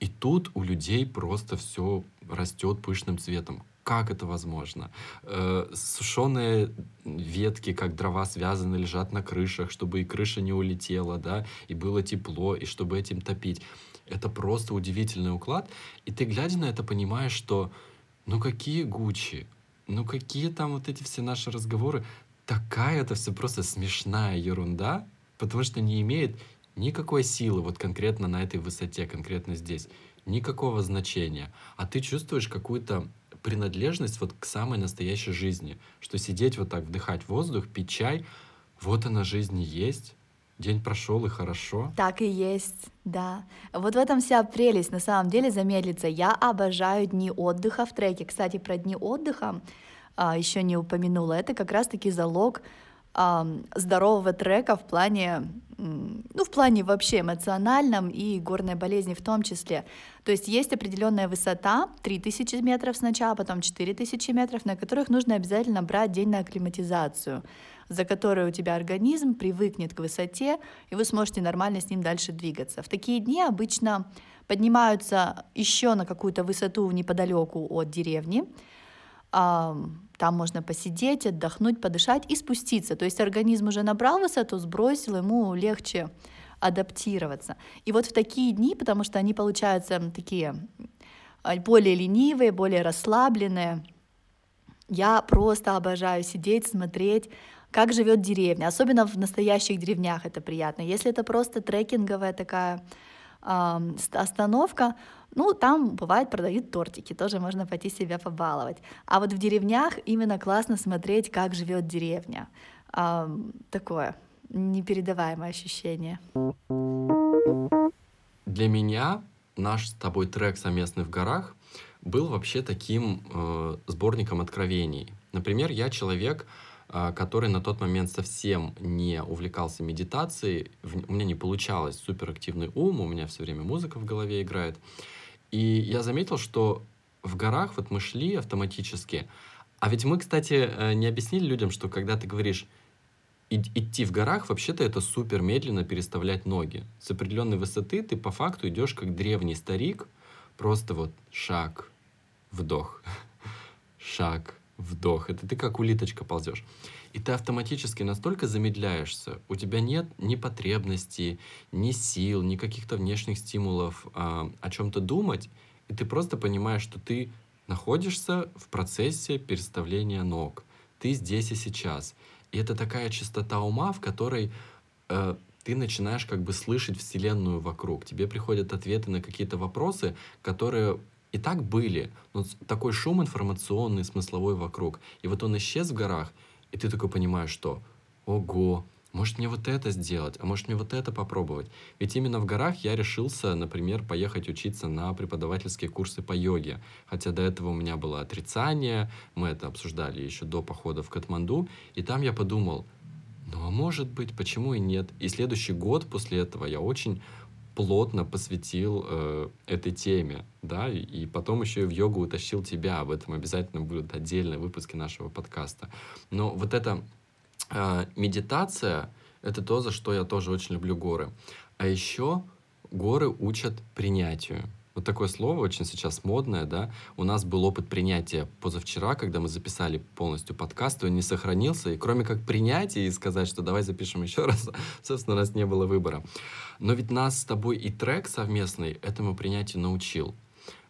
И тут у людей просто все растет пышным цветом. Как это возможно? Э, сушеные ветки, как дрова связаны, лежат на крышах, чтобы и крыша не улетела, да, и было тепло, и чтобы этим топить. Это просто удивительный уклад. И ты, глядя на это, понимаешь, что ну какие Гуччи? Ну какие там вот эти все наши разговоры? Такая это все просто смешная ерунда, потому что не имеет никакой силы вот конкретно на этой высоте, конкретно здесь. Никакого значения. А ты чувствуешь какую-то принадлежность вот к самой настоящей жизни. Что сидеть вот так, вдыхать воздух, пить чай, вот она жизнь есть, День прошел и хорошо. Так и есть, да. Вот в этом вся прелесть, на самом деле, замедлиться. Я обожаю дни отдыха в треке. Кстати, про дни отдыха а, еще не упомянула. Это как раз-таки залог здорового трека в плане, ну, в плане вообще эмоциональном и горной болезни в том числе. То есть есть определенная высота, 3000 метров сначала, потом 4000 метров, на которых нужно обязательно брать день на акклиматизацию, за которой у тебя организм привыкнет к высоте, и вы сможете нормально с ним дальше двигаться. В такие дни обычно поднимаются еще на какую-то высоту неподалеку от деревни, там можно посидеть, отдохнуть, подышать и спуститься. То есть организм уже набрал высоту, сбросил, ему легче адаптироваться. И вот в такие дни, потому что они получаются такие а, более ленивые, более расслабленные, я просто обожаю сидеть, смотреть, как живет деревня. Особенно в настоящих деревнях это приятно. Если это просто трекинговая такая э, остановка, ну, там бывает продают тортики, тоже можно пойти себя побаловать. А вот в деревнях именно классно смотреть, как живет деревня. А, такое непередаваемое ощущение. Для меня наш с тобой трек совместный в горах был вообще таким э, сборником откровений. Например, я человек, э, который на тот момент совсем не увлекался медитацией, у меня не получалось суперактивный ум, у меня все время музыка в голове играет. И я заметил, что в горах вот мы шли автоматически. А ведь мы, кстати, э, не объяснили людям, что когда ты говоришь идти в горах, вообще-то это супер медленно переставлять ноги. С определенной высоты ты по факту идешь как древний старик, просто вот шаг, вдох, шаг, вдох. Это ты как улиточка ползешь. И ты автоматически настолько замедляешься, у тебя нет ни потребности, ни сил, ни каких-то внешних стимулов а, о чем-то думать, и ты просто понимаешь, что ты находишься в процессе переставления ног. Ты здесь и сейчас. И это такая чистота ума, в которой э, ты начинаешь как бы слышать Вселенную вокруг. Тебе приходят ответы на какие-то вопросы, которые и так были. Но такой шум информационный, смысловой вокруг. И вот он исчез в горах, и ты такой понимаешь, что ого, может мне вот это сделать, а может мне вот это попробовать. Ведь именно в горах я решился, например, поехать учиться на преподавательские курсы по йоге. Хотя до этого у меня было отрицание, мы это обсуждали еще до похода в Катманду, и там я подумал, ну а может быть, почему и нет. И следующий год после этого я очень плотно посвятил э, этой теме, да, и, потом еще и в йогу утащил тебя, об этом обязательно будут отдельные выпуски нашего подкаста. Но вот эта э, медитация — это то, за что я тоже очень люблю горы. А еще горы учат принятию. Вот такое слово очень сейчас модное, да. У нас был опыт принятия позавчера, когда мы записали полностью подкаст, он не сохранился, и кроме как принятия и сказать, что давай запишем еще раз, собственно, у нас не было выбора. Но ведь нас с тобой и трек совместный этому принятию научил.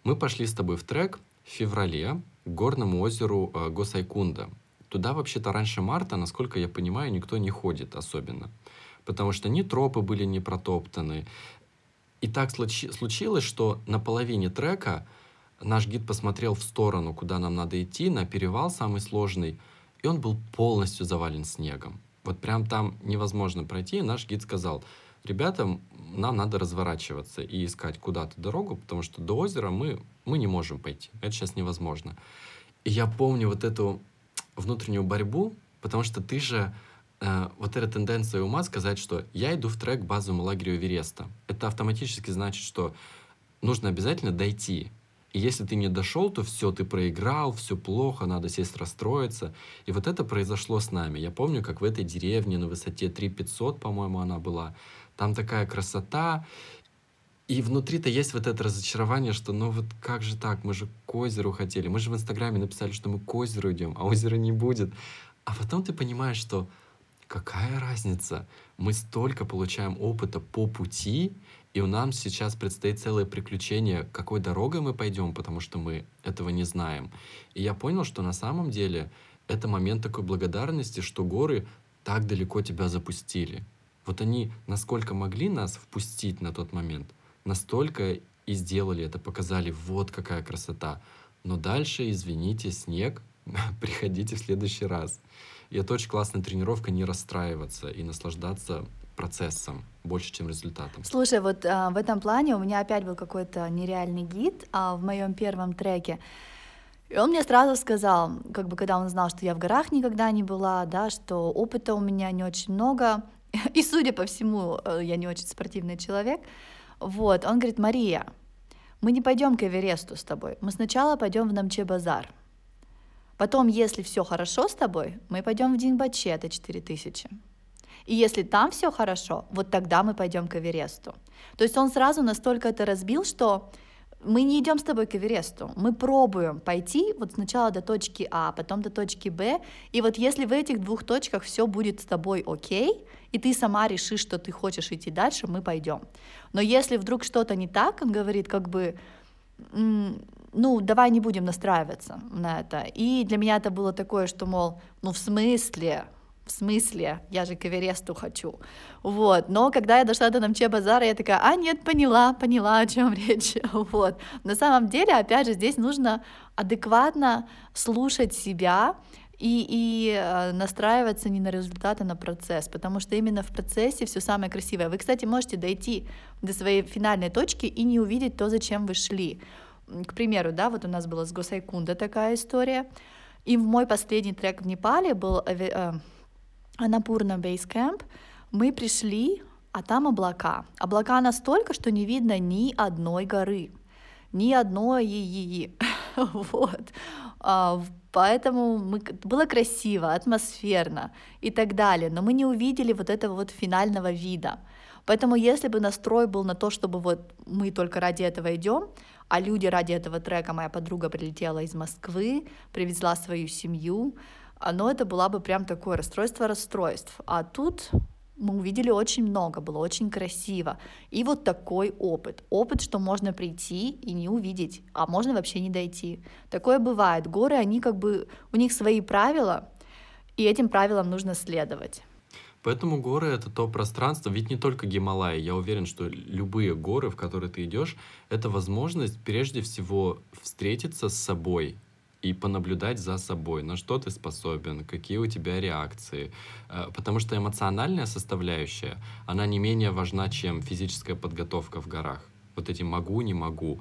Мы пошли с тобой в трек в феврале к горному озеру э, Госайкунда. Туда вообще-то раньше марта, насколько я понимаю, никто не ходит особенно. Потому что ни тропы были не протоптаны, и так случи- случилось, что на половине трека наш гид посмотрел в сторону, куда нам надо идти, на перевал самый сложный, и он был полностью завален снегом. Вот прям там невозможно пройти, и наш гид сказал, ребята, нам надо разворачиваться и искать куда-то дорогу, потому что до озера мы, мы не можем пойти. Это сейчас невозможно. И я помню вот эту внутреннюю борьбу, потому что ты же э, вот эта тенденция ума сказать, что я иду в трек базовому лагерю Эвереста. Это автоматически значит, что нужно обязательно дойти. И если ты не дошел, то все, ты проиграл, все плохо, надо сесть расстроиться. И вот это произошло с нами. Я помню, как в этой деревне на высоте 3500, по-моему, она была. Там такая красота. И внутри-то есть вот это разочарование, что ну вот как же так, мы же к озеру хотели. Мы же в Инстаграме написали, что мы к озеру идем, а озера не будет. А потом ты понимаешь, что какая разница? Мы столько получаем опыта по пути, и у нас сейчас предстоит целое приключение, какой дорогой мы пойдем, потому что мы этого не знаем. И я понял, что на самом деле это момент такой благодарности, что горы так далеко тебя запустили. Вот они насколько могли нас впустить на тот момент, настолько и сделали это, показали, вот какая красота. Но дальше, извините, снег, приходите в следующий раз. И это очень классная тренировка не расстраиваться и наслаждаться процессом больше, чем результатом. Слушай, вот а, в этом плане у меня опять был какой-то нереальный гид а, в моем первом треке. И он мне сразу сказал, как бы когда он знал, что я в горах никогда не была, да, что опыта у меня не очень много, и, судя по всему, э, я не очень спортивный человек, вот, он говорит, Мария, мы не пойдем к Эвересту с тобой, мы сначала пойдем в Намче-базар, потом, если все хорошо с тобой, мы пойдем в Дингбаче, это 4000, и если там все хорошо, вот тогда мы пойдем к Эвересту. То есть он сразу настолько это разбил, что мы не идем с тобой к Эвересту, мы пробуем пойти вот сначала до точки А, потом до точки Б, и вот если в этих двух точках все будет с тобой окей, и ты сама решишь, что ты хочешь идти дальше, мы пойдем. Но если вдруг что-то не так, он говорит, как бы, ну, давай не будем настраиваться на это. И для меня это было такое, что, мол, ну, в смысле, в смысле, я же к Эвересту хочу. Вот, но когда я дошла до Намче базара, я такая, а нет, поняла, поняла, о чем речь. Вот, на самом деле, опять же, здесь нужно адекватно слушать себя, и, и э, настраиваться не на результат, а на процесс, потому что именно в процессе все самое красивое. Вы, кстати, можете дойти до своей финальной точки и не увидеть то, зачем вы шли. К примеру, да, вот у нас была с Госайкунда такая история, и в мой последний трек в Непале был э, Аннапурна Base Camp, мы пришли, а там облака. Облака настолько, что не видно ни одной горы, ни одной и Вот. А, поэтому мы, было красиво, атмосферно и так далее, но мы не увидели вот этого вот финального вида. Поэтому если бы настрой был на то, чтобы вот мы только ради этого идем, а люди ради этого трека, моя подруга прилетела из Москвы, привезла свою семью, оно это было бы прям такое расстройство расстройств. А тут мы увидели очень много, было очень красиво. И вот такой опыт. Опыт, что можно прийти и не увидеть, а можно вообще не дойти. Такое бывает. Горы, они как бы, у них свои правила, и этим правилам нужно следовать. Поэтому горы это то пространство, ведь не только Гималаи. Я уверен, что любые горы, в которые ты идешь, это возможность прежде всего встретиться с собой, и понаблюдать за собой, на что ты способен, какие у тебя реакции. Э, потому что эмоциональная составляющая, она не менее важна, чем физическая подготовка в горах. Вот эти могу, не могу.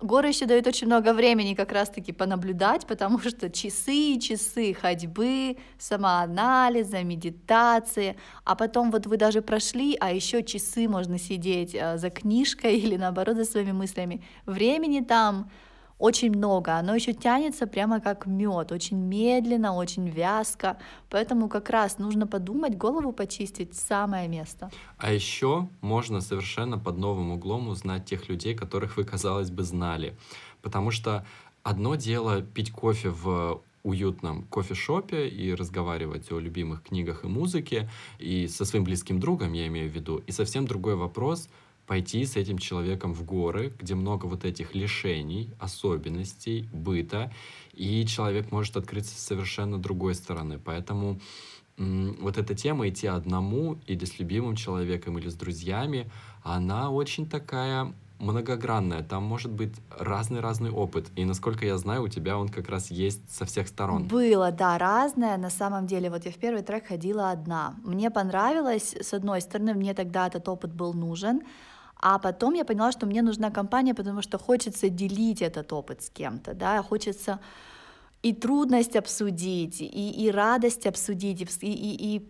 Горы еще дают очень много времени как раз-таки понаблюдать, потому что часы часы ходьбы, самоанализа, медитации, а потом вот вы даже прошли, а еще часы можно сидеть э, за книжкой или наоборот за своими мыслями. Времени там очень много, оно еще тянется прямо как мед, очень медленно, очень вязко, поэтому как раз нужно подумать, голову почистить, самое место. А еще можно совершенно под новым углом узнать тех людей, которых вы, казалось бы, знали, потому что одно дело пить кофе в уютном кофешопе и разговаривать о любимых книгах и музыке, и со своим близким другом, я имею в виду, и совсем другой вопрос — пойти с этим человеком в горы, где много вот этих лишений, особенностей, быта, и человек может открыться с совершенно другой стороны. Поэтому вот эта тема идти одному или с любимым человеком, или с друзьями, она очень такая многогранная. Там может быть разный-разный опыт. И насколько я знаю, у тебя он как раз есть со всех сторон. Было, да, разное. На самом деле, вот я в первый трек ходила одна. Мне понравилось, с одной стороны, мне тогда этот опыт был нужен, а потом я поняла, что мне нужна компания, потому что хочется делить этот опыт с кем-то, да, хочется и трудность обсудить, и, и радость обсудить. И, и, и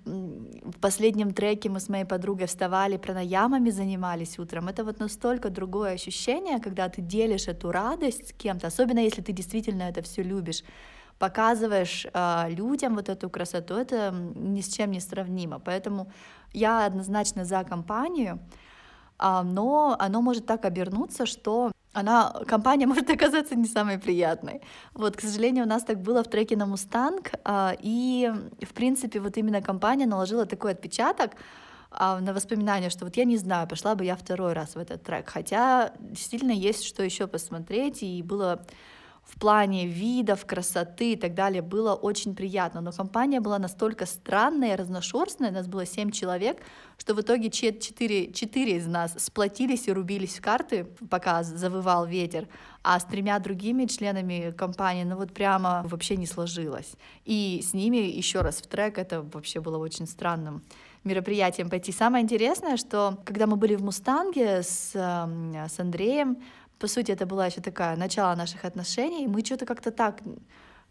в последнем треке мы с моей подругой вставали, пранаямами занимались утром. Это вот настолько другое ощущение, когда ты делишь эту радость с кем-то, особенно если ты действительно это все любишь показываешь э, людям вот эту красоту, это ни с чем не сравнимо. Поэтому я однозначно за компанию. А, но оно может так обернуться, что она, компания может оказаться не самой приятной. Вот, к сожалению, у нас так было в треке на Мустанг, а, и, в принципе, вот именно компания наложила такой отпечаток, а, на воспоминания, что вот я не знаю, пошла бы я второй раз в этот трек. Хотя действительно есть что еще посмотреть, и было в плане видов, красоты и так далее было очень приятно. Но компания была настолько странная, разношерстная, нас было семь человек, что в итоге четыре, четыре из нас сплотились и рубились в карты, пока завывал ветер, а с тремя другими членами компании, ну вот прямо вообще не сложилось. И с ними еще раз в трек, это вообще было очень странным мероприятием пойти. Самое интересное, что когда мы были в Мустанге с, с Андреем, По сути, это была еще такая начало наших отношений. Мы что-то как-то так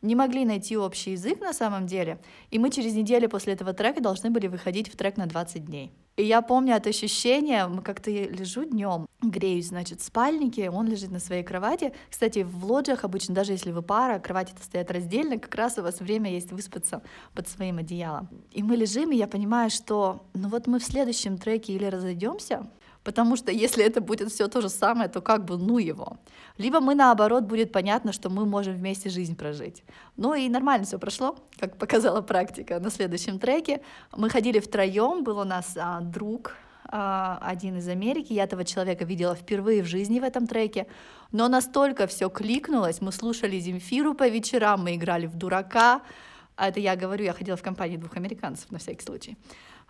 не могли найти общий язык на самом деле. И мы через неделю после этого трека должны были выходить в трек на 20 дней. И я помню это ощущение, мы как-то лежу днем, греюсь, значит, в спальнике, он лежит на своей кровати. Кстати, в лоджиях обычно, даже если вы пара, кровати-то стоят раздельно, как раз у вас время есть выспаться под своим одеялом. И мы лежим, и я понимаю, что ну вот мы в следующем треке или разойдемся, Потому что если это будет все то же самое, то как бы ну его. Либо мы наоборот будет понятно, что мы можем вместе жизнь прожить. Ну и нормально все прошло, как показала практика на следующем треке. Мы ходили втроем, был у нас а, друг, а, один из Америки. Я этого человека видела впервые в жизни в этом треке. Но настолько все кликнулось, мы слушали Земфиру по вечерам, мы играли в дурака. А это я говорю, я ходила в компании двух американцев на всякий случай.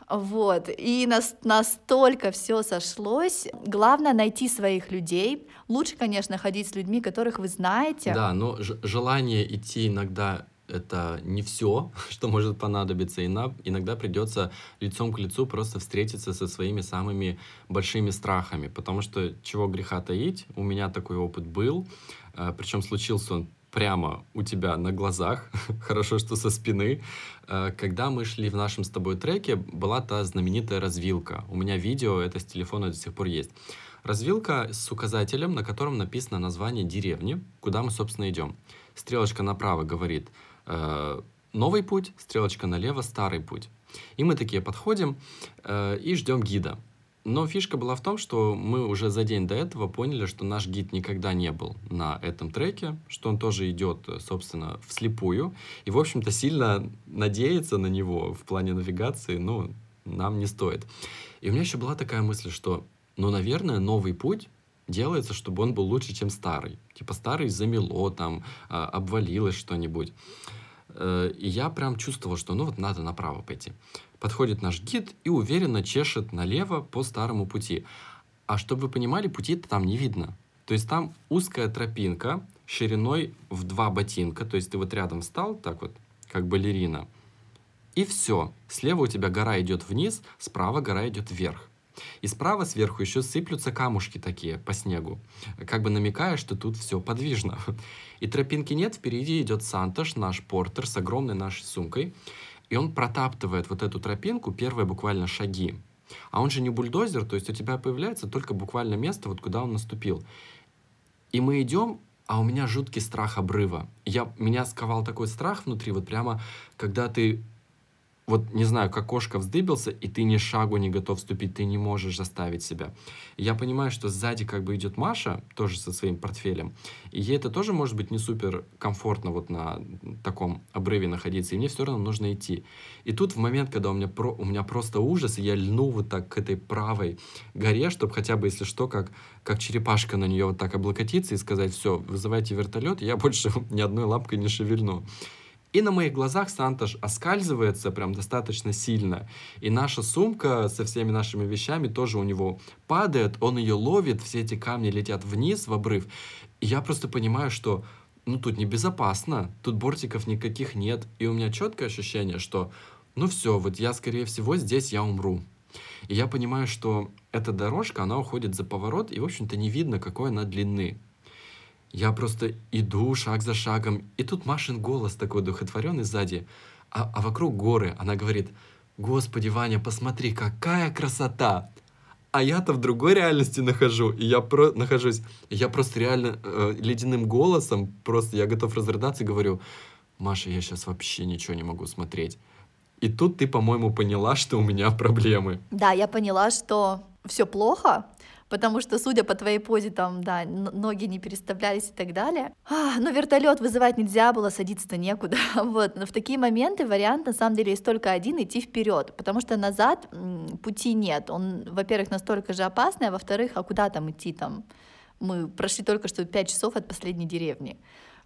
Вот, и нас, настолько все сошлось. Главное найти своих людей. Лучше, конечно, ходить с людьми, которых вы знаете. Да, но желание идти иногда это не все, что может понадобиться. Иногда придется лицом к лицу просто встретиться со своими самыми большими страхами. Потому что чего греха таить, у меня такой опыт был. Э, Причем случился он прямо у тебя на глазах, хорошо, что со спины. Э, когда мы шли в нашем с тобой треке, была та знаменитая развилка. У меня видео, это с телефона до сих пор есть. Развилка с указателем, на котором написано название деревни, куда мы, собственно, идем. Стрелочка направо говорит э, новый путь, стрелочка налево старый путь. И мы такие подходим э, и ждем гида. Но фишка была в том, что мы уже за день до этого поняли, что наш гид никогда не был на этом треке, что он тоже идет, собственно, вслепую. И, в общем-то, сильно надеяться на него в плане навигации, ну, нам не стоит. И у меня еще была такая мысль, что, ну, наверное, новый путь делается, чтобы он был лучше, чем старый. Типа старый замело, там, а, обвалилось что-нибудь. Э, и я прям чувствовал, что ну вот надо направо пойти. Подходит наш гид и уверенно чешет налево по старому пути. А чтобы вы понимали, пути-то там не видно. То есть там узкая тропинка шириной в два ботинка. То есть ты вот рядом встал, так вот, как балерина. И все. Слева у тебя гора идет вниз, справа гора идет вверх. И справа сверху еще сыплются камушки такие по снегу, как бы намекая, что тут все подвижно. И тропинки нет, впереди идет Сантош, наш портер с огромной нашей сумкой. И он протаптывает вот эту тропинку, первые буквально шаги. А он же не бульдозер, то есть у тебя появляется только буквально место, вот куда он наступил. И мы идем, а у меня жуткий страх обрыва. Я, меня сковал такой страх внутри, вот прямо, когда ты вот не знаю, как кошка вздыбился, и ты ни шагу не готов вступить, ты не можешь заставить себя. Я понимаю, что сзади как бы идет Маша, тоже со своим портфелем, и ей это тоже может быть не супер комфортно вот на таком обрыве находиться, и мне все равно нужно идти. И тут в момент, когда у меня, про, у меня просто ужас, и я льну вот так к этой правой горе, чтобы хотя бы, если что, как, как черепашка на нее вот так облокотиться и сказать, все, вызывайте вертолет, я больше ни одной лапкой не шевельну. И на моих глазах Сантош оскальзывается прям достаточно сильно. И наша сумка со всеми нашими вещами тоже у него падает, он ее ловит, все эти камни летят вниз в обрыв. И я просто понимаю, что ну тут небезопасно, тут бортиков никаких нет. И у меня четкое ощущение, что ну все, вот я скорее всего здесь я умру. И я понимаю, что эта дорожка, она уходит за поворот, и, в общем-то, не видно, какой она длины. Я просто иду шаг за шагом, и тут Машин голос такой духотворенный сзади, а, а вокруг горы. Она говорит, «Господи, Ваня, посмотри, какая красота!» А я-то в другой реальности нахожу, и я про нахожусь. Я просто реально э, ледяным голосом, просто я готов разрыдаться и говорю, Маша, я сейчас вообще ничего не могу смотреть. И тут ты, по-моему, поняла, что у меня проблемы. Да, я поняла, что все плохо, потому что, судя по твоей позе, там, да, ноги не переставлялись и так далее. А, но вертолет вызывать нельзя было, садиться-то некуда. вот. Но в такие моменты вариант, на самом деле, есть только один — идти вперед, потому что назад пути нет. Он, во-первых, настолько же опасный, а во-вторых, а куда там идти там? Мы прошли только что 5 часов от последней деревни.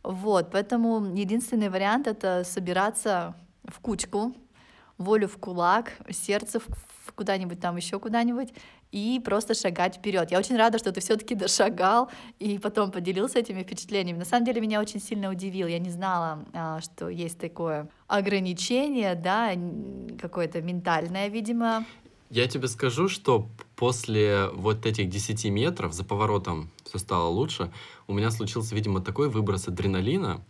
Вот, поэтому единственный вариант — это собираться в кучку, волю в кулак, сердце в куда-нибудь там еще куда-нибудь и просто шагать вперед. Я очень рада, что ты все-таки дошагал и потом поделился этими впечатлениями. На самом деле меня очень сильно удивил. Я не знала, а, что есть такое ограничение, да, какое-то ментальное, видимо. Я тебе скажу, что после вот этих 10 метров за поворотом все стало лучше. У меня случился, видимо, такой выброс адреналина,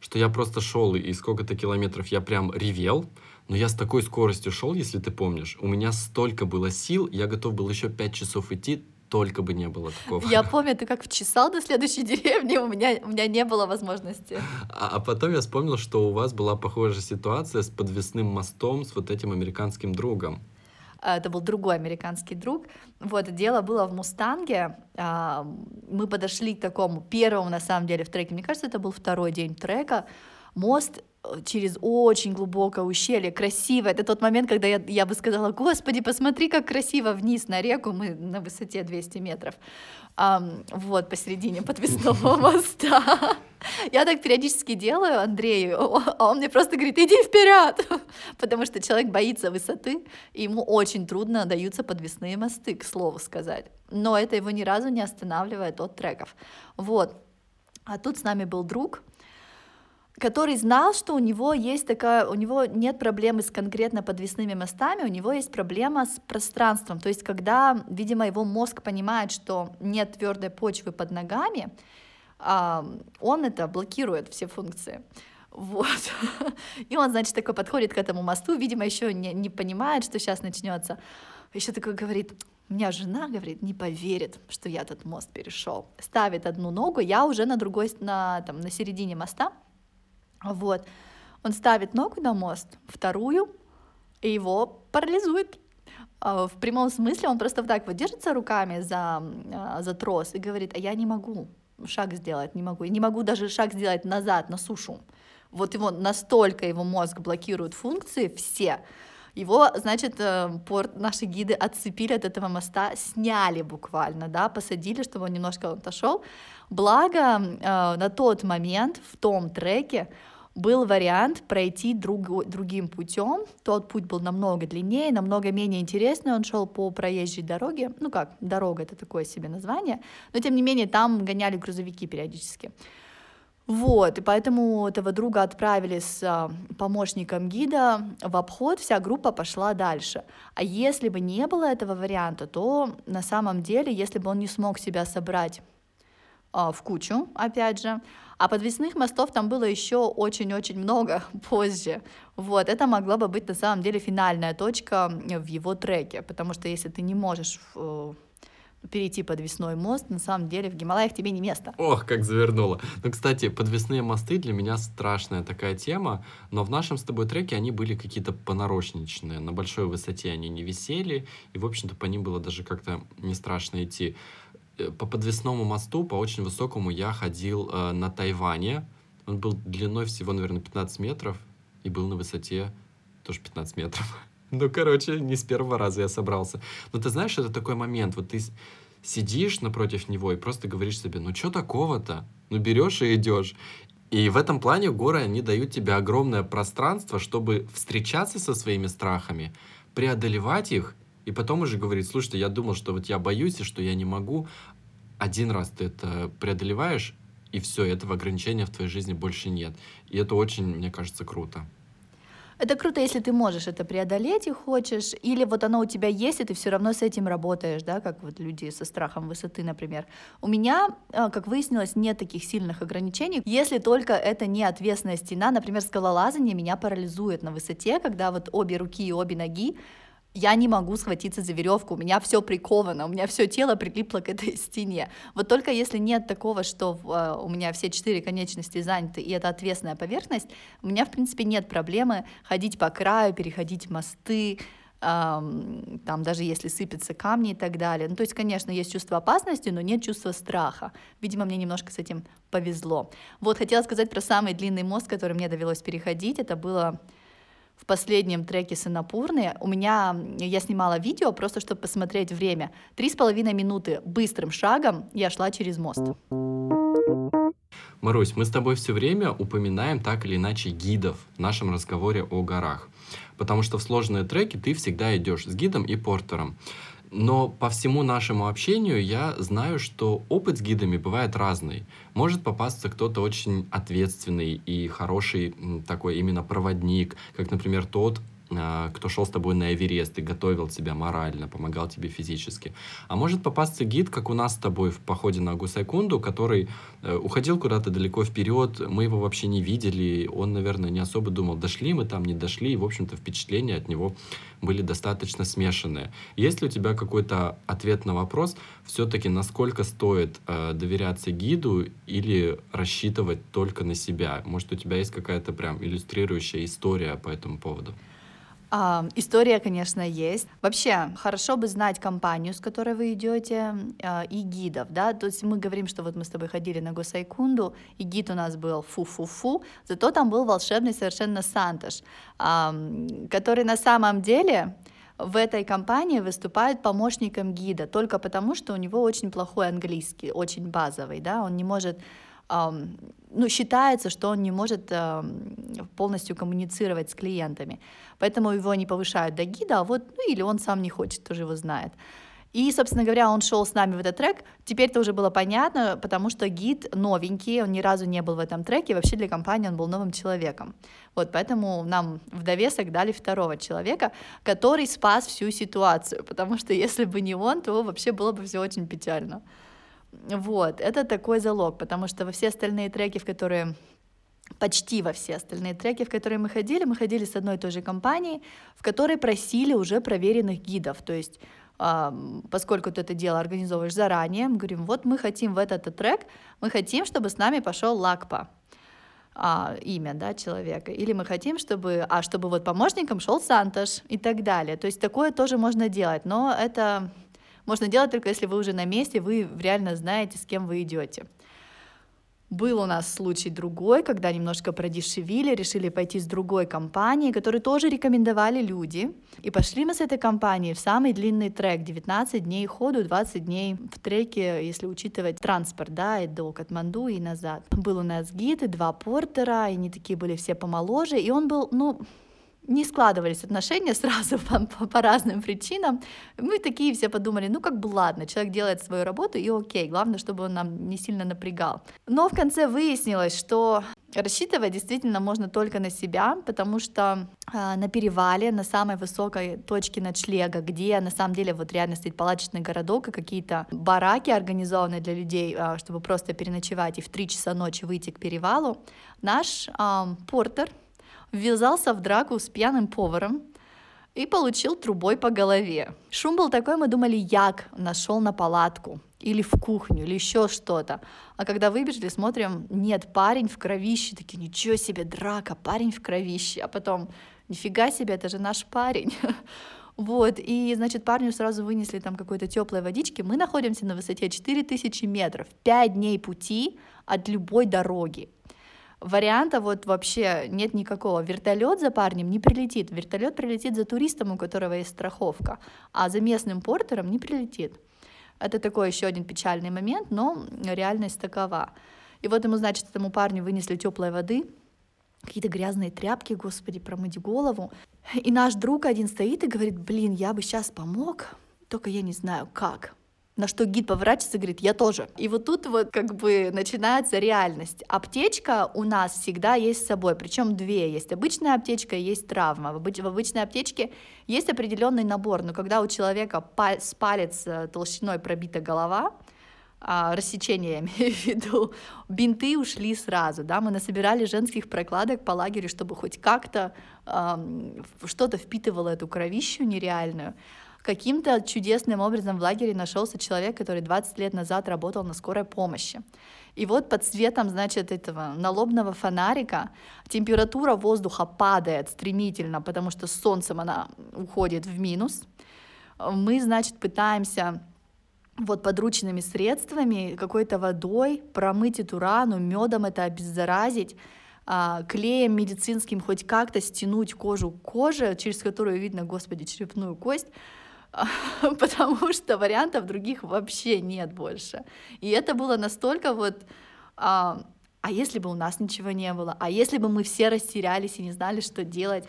что я просто шел и сколько-то километров я прям ревел, но я с такой скоростью шел, если ты помнишь. У меня столько было сил, я готов был еще 5 часов идти, только бы не было такого. Я помню, ты как вчесал до следующей деревни, у меня, у меня не было возможности. А, а потом я вспомнил, что у вас была похожая ситуация с подвесным мостом с вот этим американским другом. А, это был другой американский друг. Вот, дело было в Мустанге. А, мы подошли к такому первому, на самом деле, в треке. Мне кажется, это был второй день трека. Мост через очень глубокое ущелье, красиво. Это тот момент, когда я, я бы сказала, господи, посмотри, как красиво вниз на реку, мы на высоте 200 метров. Um, вот, посередине подвесного моста. Я так периодически делаю Андрею, а он мне просто говорит, иди вперед, потому что человек боится высоты, и ему очень трудно даются подвесные мосты, к слову сказать. Но это его ни разу не останавливает от треков. Вот. А тут с нами был друг, который знал, что у него есть такая, у него нет проблемы с конкретно подвесными мостами, у него есть проблема с пространством. То есть, когда, видимо, его мозг понимает, что нет твердой почвы под ногами, он это блокирует все функции. Вот. И он, значит, такой подходит к этому мосту, видимо, еще не, не понимает, что сейчас начнется. Еще такой говорит, у меня жена, говорит, не поверит, что я этот мост перешел. Ставит одну ногу, я уже на другой, на, там, на середине моста, вот. Он ставит ногу на мост, вторую, и его парализует. А, в прямом смысле он просто вот так вот держится руками за, а, за трос и говорит, а я не могу шаг сделать, не могу. Я не могу даже шаг сделать назад, на сушу. Вот его настолько его мозг блокирует функции все, его, значит, э, порт, наши гиды отцепили от этого моста, сняли буквально, да, посадили, чтобы он немножко отошел. Благо, э, на тот момент в том треке был вариант пройти друг, другим путем. Тот путь был намного длиннее, намного менее интересный. Он шел по проезжей дороге. Ну как, дорога это такое себе название. Но тем не менее, там гоняли грузовики периодически. Вот, и поэтому этого друга отправили с а, помощником гида в обход, вся группа пошла дальше. А если бы не было этого варианта, то на самом деле, если бы он не смог себя собрать в кучу, опять же, а подвесных мостов там было еще очень-очень много позже. Вот, это могла бы быть на самом деле финальная точка в его треке, потому что если ты не можешь э, перейти подвесной мост, на самом деле в Гималаях тебе не место. Ох, как завернуло. Ну, кстати, подвесные мосты для меня страшная такая тема, но в нашем с тобой треке они были какие-то понарошничные, на большой высоте они не висели, и, в общем-то, по ним было даже как-то не страшно идти. Э, по подвесному мосту, по очень высокому, я ходил э, на Тайване. Он был длиной всего, наверное, 15 метров и был на высоте тоже 15 метров. Ну, короче, не с первого раза я собрался. Но ты знаешь, это такой момент, вот ты сидишь напротив него и просто говоришь себе, ну что такого-то? Ну берешь и идешь. И в этом плане горы, они дают тебе огромное пространство, чтобы встречаться со своими страхами, преодолевать их и потом уже говорит, слушай, я думал, что вот я боюсь и что я не могу. Один раз ты это преодолеваешь, и все, этого ограничения в твоей жизни больше нет. И это очень, мне кажется, круто. Это круто, если ты можешь это преодолеть и хочешь, или вот оно у тебя есть, и ты все равно с этим работаешь, да, как вот люди со страхом высоты, например. У меня, а, как выяснилось, нет таких сильных ограничений, если только это не ответственная стена, например, скалолазание меня парализует на высоте, когда вот обе руки и обе ноги я не могу схватиться за веревку, у меня все приковано, у меня все тело прилипло к этой стене. Вот только если нет такого, что э, у меня все четыре конечности заняты, и это ответственная поверхность, у меня, в принципе, нет проблемы ходить по краю, переходить мосты, там даже если сыпятся камни и так далее. Ну, то есть, конечно, есть чувство опасности, но нет чувства страха. Видимо, мне немножко с этим повезло. Вот, хотела сказать про самый длинный мост, который мне довелось переходить. Это было в последнем треке Санапурны. У меня, я снимала видео просто, чтобы посмотреть время. Три с половиной минуты быстрым шагом я шла через мост. Марусь, мы с тобой все время упоминаем так или иначе гидов в нашем разговоре о горах. Потому что в сложные треки ты всегда идешь с гидом и портером. Но по всему нашему общению я знаю, что опыт с гидами бывает разный. Может попасться кто-то очень ответственный и хороший такой именно проводник, как, например, тот, кто шел с тобой на Эверест и готовил тебя морально, помогал тебе физически. А может попасться гид, как у нас с тобой в походе на Гусайкунду, который э, уходил куда-то далеко вперед, мы его вообще не видели, он, наверное, не особо думал, дошли мы там, не дошли, и, в общем-то, впечатления от него были достаточно смешанные. Есть ли у тебя какой-то ответ на вопрос, все-таки насколько стоит э, доверяться гиду или рассчитывать только на себя? Может, у тебя есть какая-то прям иллюстрирующая история по этому поводу? А, история, конечно, есть. Вообще, хорошо бы знать компанию, с которой вы идете, а, и гидов, да, то есть мы говорим, что вот мы с тобой ходили на Госайкунду, и гид у нас был фу-фу-фу, зато там был волшебный совершенно Сантош, который на самом деле в этой компании выступает помощником гида, только потому, что у него очень плохой английский, очень базовый, да, он не может ну, считается, что он не может полностью коммуницировать с клиентами. Поэтому его не повышают до гида, а вот, ну или он сам не хочет, тоже его знает. И, собственно говоря, он шел с нами в этот трек. Теперь это уже было понятно, потому что гид новенький, он ни разу не был в этом треке, вообще для компании он был новым человеком. Вот поэтому нам в довесок дали второго человека, который спас всю ситуацию, потому что если бы не он, то вообще было бы все очень печально. Вот, это такой залог, потому что во все остальные треки, в которые почти во все остальные треки, в которые мы ходили, мы ходили с одной и той же компанией, в которой просили уже проверенных гидов. То есть, поскольку ты это дело организовываешь заранее, мы говорим, вот мы хотим в этот трек, мы хотим, чтобы с нами пошел Лакпа, а, имя да, человека, или мы хотим, чтобы, а чтобы вот помощником шел Сантош и так далее. То есть такое тоже можно делать, но это можно делать только если вы уже на месте, вы реально знаете, с кем вы идете. Был у нас случай другой, когда немножко продешевили, решили пойти с другой компанией, которую тоже рекомендовали люди. И пошли мы с этой компанией в самый длинный трек, 19 дней ходу, 20 дней в треке, если учитывать транспорт, да, и до Катманду и назад. Был у нас гид и два портера, и они такие были все помоложе, и он был, ну, не складывались отношения сразу по, по, по разным причинам. Мы такие все подумали, ну как бы ладно, человек делает свою работу и окей, главное, чтобы он нам не сильно напрягал. Но в конце выяснилось, что рассчитывать действительно можно только на себя, потому что э, на перевале, на самой высокой точке ночлега, где на самом деле вот реально стоит палаточный городок и какие-то бараки организованные для людей, э, чтобы просто переночевать и в 3 часа ночи выйти к перевалу, наш э, портер, ввязался в драку с пьяным поваром и получил трубой по голове. Шум был такой, мы думали, як нашел на палатку или в кухню, или еще что-то. А когда выбежали, смотрим, нет, парень в кровище, такие, ничего себе, драка, парень в кровище. А потом, нифига себе, это же наш парень. Вот, и, значит, парню сразу вынесли там какой-то теплой водички. Мы находимся на высоте 4000 метров, 5 дней пути от любой дороги. Варианта вот вообще нет никакого. Вертолет за парнем не прилетит. Вертолет прилетит за туристом, у которого есть страховка, а за местным портером не прилетит. Это такой еще один печальный момент, но реальность такова. И вот ему, значит, этому парню вынесли теплой воды, какие-то грязные тряпки, господи, промыть голову. И наш друг один стоит и говорит, блин, я бы сейчас помог, только я не знаю как. На что гид поворачивается и говорит, я тоже. И вот тут вот как бы начинается реальность. Аптечка у нас всегда есть с собой, причем две. Есть обычная аптечка, есть травма. В, обыч- в обычной аптечке есть определенный набор, но когда у человека с палец э, толщиной пробита голова, а, рассечение, я имею в виду, бинты ушли сразу, да, мы насобирали женских прокладок по лагерю, чтобы хоть как-то эм, что-то впитывало эту кровищу нереальную. Каким-то чудесным образом в лагере нашелся человек, который 20 лет назад работал на скорой помощи. И вот под светом, значит, этого налобного фонарика температура воздуха падает стремительно, потому что солнцем она уходит в минус. Мы, значит, пытаемся вот подручными средствами, какой-то водой промыть эту рану, медом это обеззаразить, а, клеем медицинским хоть как-то стянуть кожу кожи, через которую видно, господи, черепную кость, потому что вариантов других вообще нет больше. И это было настолько вот... А, а если бы у нас ничего не было? А если бы мы все растерялись и не знали, что делать?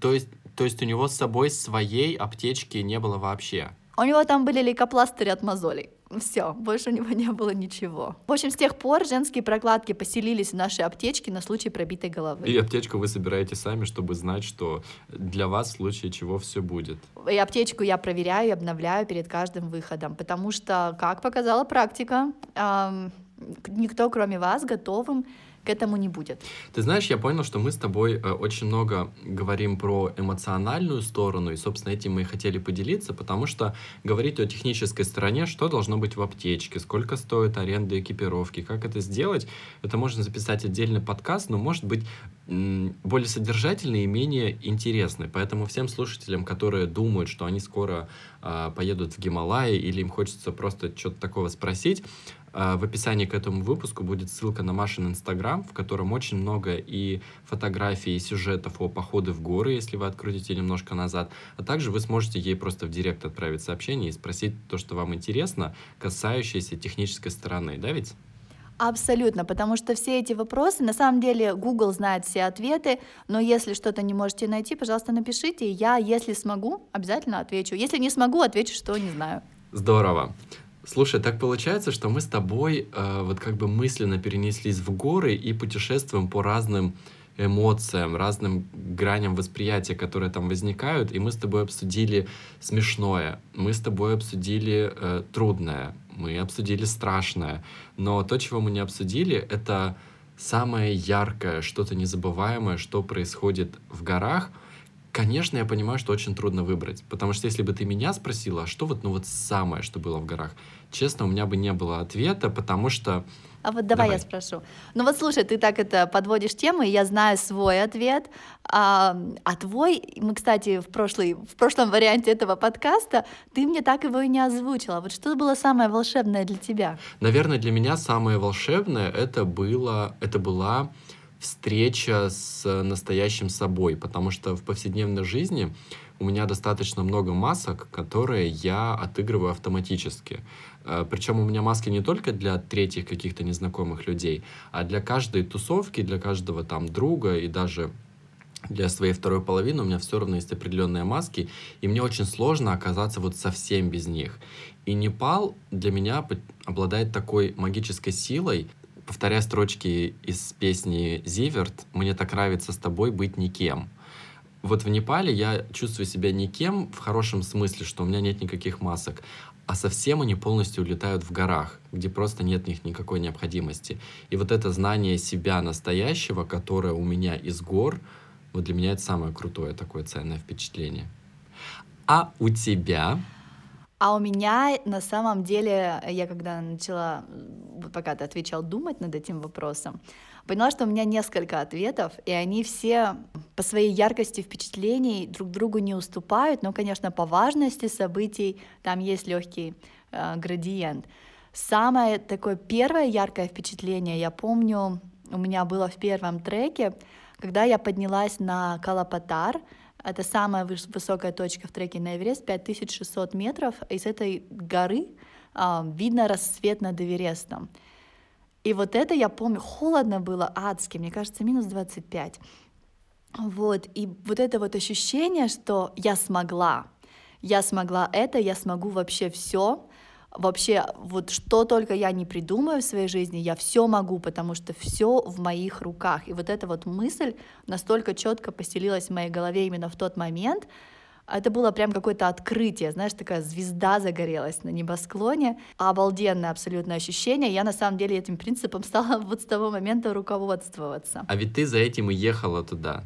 То есть, то есть у него с собой своей аптечки не было вообще? У него там были лейкопластыри от мозолей. Все, больше у него не было ничего. В общем, с тех пор женские прокладки поселились в нашей аптечке на случай пробитой головы. И аптечку вы собираете сами, чтобы знать, что для вас в случае чего все будет. И аптечку я проверяю и обновляю перед каждым выходом, потому что, как показала практика, эм, никто, кроме вас, готовым к этому не будет. Ты знаешь, я понял, что мы с тобой э, очень много говорим про эмоциональную сторону, и, собственно, этим мы и хотели поделиться, потому что говорить о технической стороне, что должно быть в аптечке, сколько стоит аренда экипировки, как это сделать, это можно записать отдельный подкаст, но может быть более содержательный и менее интересный. Поэтому всем слушателям, которые думают, что они скоро э, поедут в Гималаи или им хочется просто что-то такого спросить, а, в описании к этому выпуску будет ссылка на Машин Инстаграм, в котором очень много и фотографий, и сюжетов о походы в горы, если вы открутите немножко назад. А также вы сможете ей просто в директ отправить сообщение и спросить то, что вам интересно, касающееся технической стороны. Да ведь? Абсолютно, потому что все эти вопросы, на самом деле, Google знает все ответы, но если что-то не можете найти, пожалуйста, напишите, я, если смогу, обязательно отвечу. Если не смогу, отвечу, что не знаю. Здорово. Слушай, так получается, что мы с тобой э, вот как бы мысленно перенеслись в горы и путешествуем по разным эмоциям, разным граням восприятия, которые там возникают, и мы с тобой обсудили смешное, мы с тобой обсудили э, трудное, мы обсудили страшное, но то, чего мы не обсудили, это самое яркое, что-то незабываемое, что происходит в горах — Конечно, я понимаю, что очень трудно выбрать, потому что если бы ты меня спросила, а что вот, ну вот самое, что было в горах, честно, у меня бы не было ответа, потому что... А вот давай, давай. я спрошу. Ну вот слушай, ты так это подводишь тему, и я знаю свой ответ, а, а твой, мы, кстати, в, прошлый, в прошлом варианте этого подкаста, ты мне так его и не озвучила. Вот что было самое волшебное для тебя? Наверное, для меня самое волшебное это было, это была встреча с настоящим собой, потому что в повседневной жизни у меня достаточно много масок, которые я отыгрываю автоматически. Э, Причем у меня маски не только для третьих каких-то незнакомых людей, а для каждой тусовки, для каждого там друга и даже для своей второй половины у меня все равно есть определенные маски, и мне очень сложно оказаться вот совсем без них. И Непал для меня обладает такой магической силой, повторяя строчки из песни «Зиверт», «Мне так нравится с тобой быть никем». Вот в Непале я чувствую себя никем в хорошем смысле, что у меня нет никаких масок, а совсем они полностью улетают в горах, где просто нет них никакой необходимости. И вот это знание себя настоящего, которое у меня из гор, вот для меня это самое крутое такое ценное впечатление. А у тебя? А у меня на самом деле, я когда начала, пока ты отвечал, думать над этим вопросом, поняла, что у меня несколько ответов, и они все по своей яркости впечатлений друг другу не уступают, но, конечно, по важности событий там есть легкий э, градиент. Самое такое первое яркое впечатление, я помню, у меня было в первом треке, когда я поднялась на Калапатар, это самая высокая точка в треке на Эверест, 5600 метров. И с этой горы э, видно рассвет над Эверестом. И вот это я помню, холодно было адски, мне кажется, минус 25. Вот, и вот это вот ощущение, что я смогла, я смогла это, я смогу вообще все, вообще вот что только я не придумаю в своей жизни, я все могу, потому что все в моих руках. И вот эта вот мысль настолько четко поселилась в моей голове именно в тот момент, это было прям какое-то открытие, знаешь, такая звезда загорелась на небосклоне, обалденное абсолютное ощущение. Я на самом деле этим принципом стала вот с того момента руководствоваться. А ведь ты за этим и ехала туда.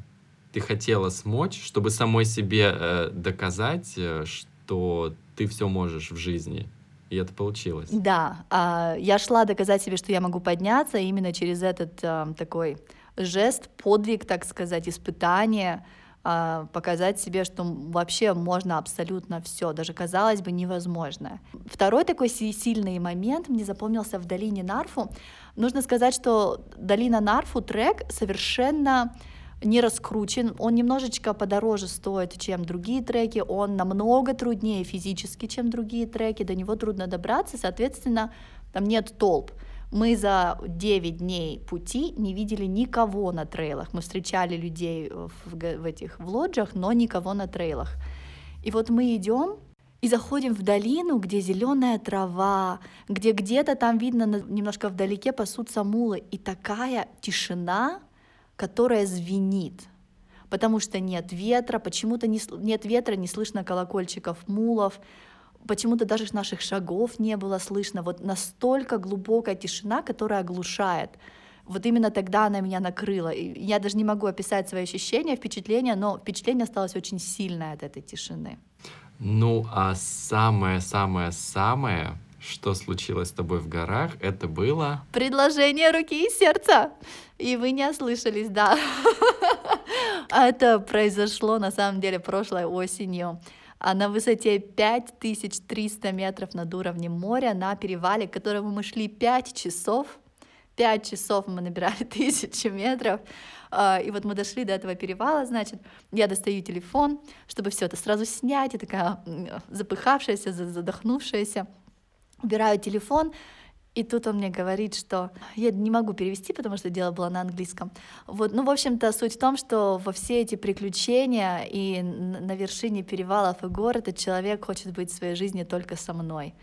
Ты хотела смочь, чтобы самой себе э, доказать, э, что ты все можешь в жизни. И это получилось. Да, а, я шла доказать себе, что я могу подняться именно через этот а, такой жест, подвиг, так сказать, испытание, а, показать себе, что вообще можно абсолютно все, даже казалось бы невозможное. Второй такой сильный момент мне запомнился в долине Нарфу. Нужно сказать, что долина Нарфу трек совершенно не раскручен, он немножечко подороже стоит, чем другие треки, он намного труднее физически, чем другие треки, до него трудно добраться, соответственно, там нет толп. Мы за 9 дней пути не видели никого на трейлах. Мы встречали людей в, в этих в лоджах, но никого на трейлах. И вот мы идем, И заходим в долину, где зеленая трава, где где-то там видно немножко вдалеке пасутся мулы. И такая тишина, которая звенит. Потому что нет ветра, почему-то не, нет ветра, не слышно колокольчиков мулов, почему-то даже наших шагов не было слышно. Вот настолько глубокая тишина, которая оглушает. Вот именно тогда она меня накрыла. И я даже не могу описать свои ощущения, впечатления, но впечатление осталось очень сильное от этой тишины. Ну, а самое-самое-самое, что случилось с тобой в горах, это было... Предложение руки и сердца. И вы не ослышались, да. Это произошло на самом деле прошлой осенью а на высоте 5300 метров над уровнем моря на перевале, к которому мы шли 5 часов. 5 часов мы набирали тысячи метров. А, и вот мы дошли до этого перевала, значит, я достаю телефон, чтобы все это сразу снять, я такая запыхавшаяся, задохнувшаяся, убираю телефон, и тут он мне говорит, что я не могу перевести, потому что дело было на английском. Вот, ну, в общем-то, суть в том, что во все эти приключения и на вершине перевалов и гор этот человек хочет быть в своей жизни только со мной.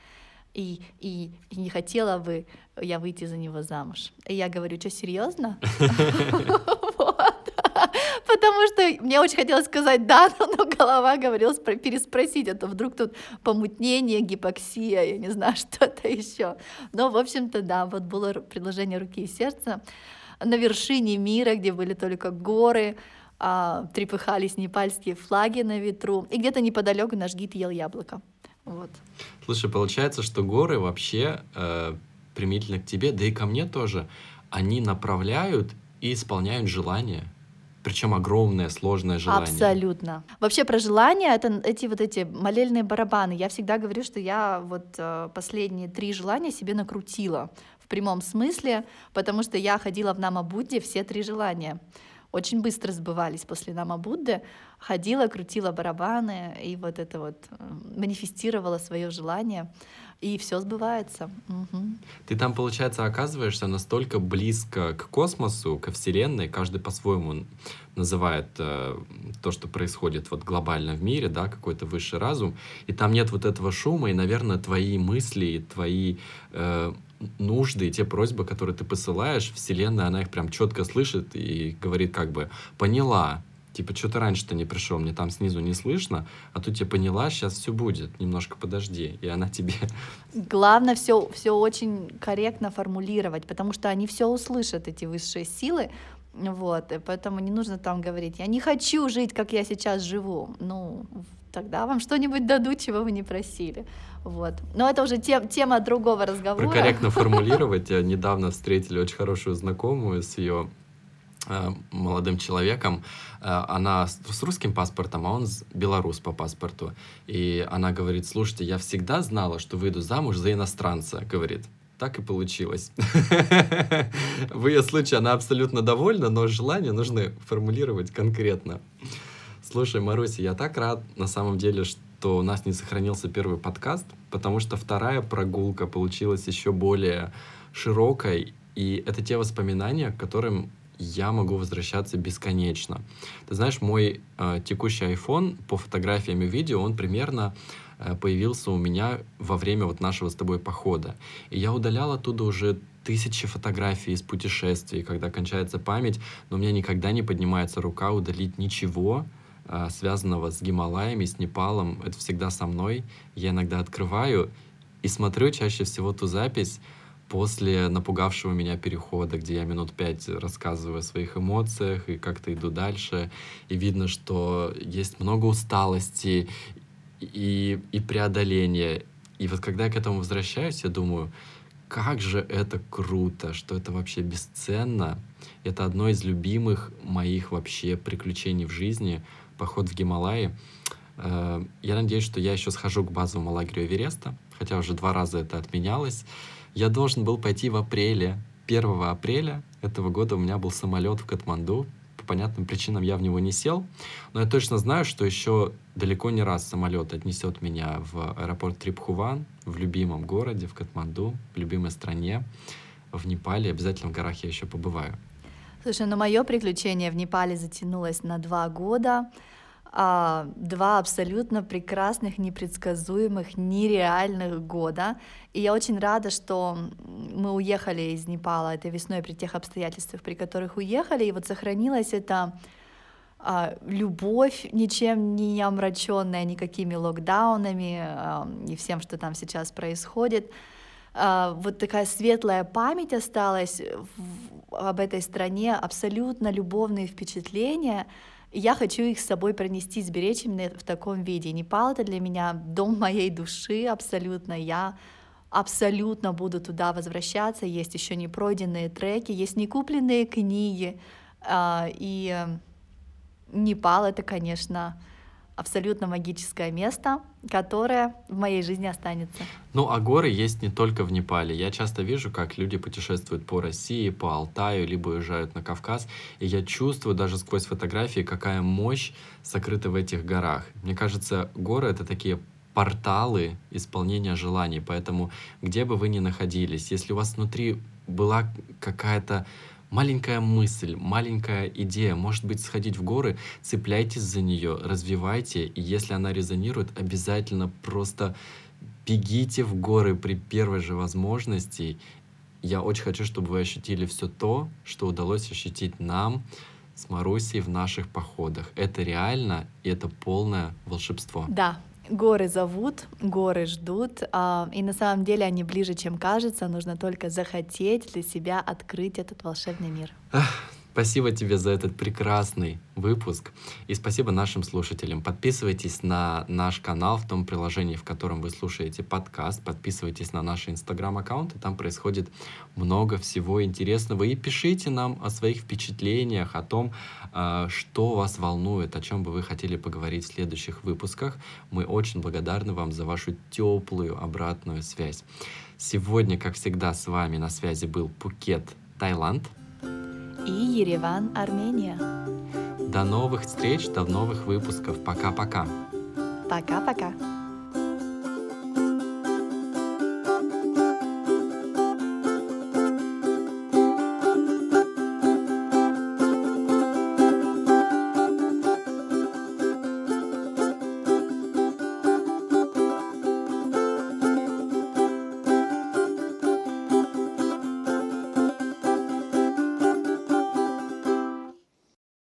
И, и, и не хотела бы я выйти за него замуж. И я говорю, что серьезно? Потому что мне очень хотелось сказать да, но голова говорила переспросить, а то вдруг тут помутнение, гипоксия, я не знаю, что-то еще. Но, в общем-то, да, вот было предложение руки и сердца на вершине мира, где были только горы, а, трепыхались непальские флаги на ветру, и где-то неподалеку наш гид ел яблоко. Вот. Слушай, получается, что горы вообще э, примительно к тебе, да и ко мне тоже, они направляют и исполняют желания причем огромное, сложное желание. Абсолютно. Вообще про желания, это эти вот эти молельные барабаны. Я всегда говорю, что я вот э, последние три желания себе накрутила в прямом смысле, потому что я ходила в Нама Будде все три желания. Очень быстро сбывались после Нама Будды. Ходила, крутила барабаны и вот это вот манифестировала свое желание и все сбывается. Угу. Ты там, получается, оказываешься настолько близко к космосу, ко Вселенной, каждый по-своему называет э, то, что происходит вот глобально в мире, да, какой-то высший разум, и там нет вот этого шума, и, наверное, твои мысли, твои э, нужды, те просьбы, которые ты посылаешь, Вселенная, она их прям четко слышит и говорит как бы «поняла», Типа, что ты раньше-то не пришел, мне там снизу не слышно, а тут я поняла, сейчас все будет, немножко подожди, и она тебе... Главное все, все очень корректно формулировать, потому что они все услышат, эти высшие силы, вот, и поэтому не нужно там говорить, я не хочу жить, как я сейчас живу, ну, тогда вам что-нибудь дадут, чего вы не просили. Вот. Но это уже тем, тема другого разговора. Про корректно формулировать. Я недавно встретили очень хорошую знакомую с ее молодым человеком. Э, она с русским паспортом, а он белорус по паспорту. И она говорит, слушайте, я всегда знала, что выйду замуж за иностранца, говорит. Так и получилось. В ее случае она абсолютно довольна, но желание нужно формулировать конкретно. Слушай, Маруся, я так рад на самом деле, что у нас не сохранился первый подкаст, потому что вторая прогулка получилась еще более широкой, и это те воспоминания, к которым я могу возвращаться бесконечно. Ты знаешь, мой э, текущий iPhone по фотографиям и видео, он примерно э, появился у меня во время вот нашего с тобой похода. И я удалял оттуда уже тысячи фотографий из путешествий, когда кончается память, но у меня никогда не поднимается рука удалить ничего, э, связанного с Гималаями, с Непалом. Это всегда со мной. Я иногда открываю и смотрю чаще всего ту запись, после напугавшего меня перехода, где я минут пять рассказываю о своих эмоциях и как-то иду дальше, и видно, что есть много усталости и, и преодоления. И вот когда я к этому возвращаюсь, я думаю, как же это круто, что это вообще бесценно. Это одно из любимых моих вообще приключений в жизни, поход в Гималаи. Э, я надеюсь, что я еще схожу к базовому лагерю Эвереста, хотя уже два раза это отменялось. Я должен был пойти в апреле. 1 апреля этого года у меня был самолет в Катманду. По понятным причинам я в него не сел. Но я точно знаю, что еще далеко не раз самолет отнесет меня в аэропорт Трипхуван, в любимом городе, в Катманду, в любимой стране, в Непале. Обязательно в горах я еще побываю. Слушай, ну мое приключение в Непале затянулось на два года. А, два абсолютно прекрасных, непредсказуемых, нереальных года. И я очень рада, что мы уехали из Непала этой весной при тех обстоятельствах, при которых уехали, и вот сохранилась эта а, любовь, ничем не омраченная никакими локдаунами а, и всем, что там сейчас происходит. А, вот такая светлая память осталась в, об этой стране, абсолютно любовные впечатления — я хочу их с собой пронести, сберечь именно в таком виде. Непал — это для меня дом моей души абсолютно. Я абсолютно буду туда возвращаться. Есть еще не пройденные треки, есть не купленные книги. А, и э, Непал — это, конечно, абсолютно магическое место, которое в моей жизни останется. Ну, а горы есть не только в Непале. Я часто вижу, как люди путешествуют по России, по Алтаю, либо уезжают на Кавказ, и я чувствую даже сквозь фотографии, какая мощь сокрыта в этих горах. Мне кажется, горы — это такие порталы исполнения желаний, поэтому где бы вы ни находились, если у вас внутри была какая-то маленькая мысль, маленькая идея, может быть, сходить в горы, цепляйтесь за нее, развивайте, и если она резонирует, обязательно просто бегите в горы при первой же возможности. Я очень хочу, чтобы вы ощутили все то, что удалось ощутить нам с Марусей в наших походах. Это реально, и это полное волшебство. Да, Горы зовут, горы ждут, а, и на самом деле они ближе, чем кажется. Нужно только захотеть для себя открыть этот волшебный мир. Спасибо тебе за этот прекрасный выпуск. И спасибо нашим слушателям. Подписывайтесь на наш канал в том приложении, в котором вы слушаете подкаст. Подписывайтесь на наши инстаграм-аккаунты. Там происходит много всего интересного. И пишите нам о своих впечатлениях, о том, а, что вас волнует, о чем бы вы хотели поговорить в следующих выпусках. Мы очень благодарны вам за вашу теплую обратную связь. Сегодня, как всегда, с вами на связи был Пукет, Таиланд и Ереван, Армения. До новых встреч, до новых выпусков. Пока-пока. Пока-пока.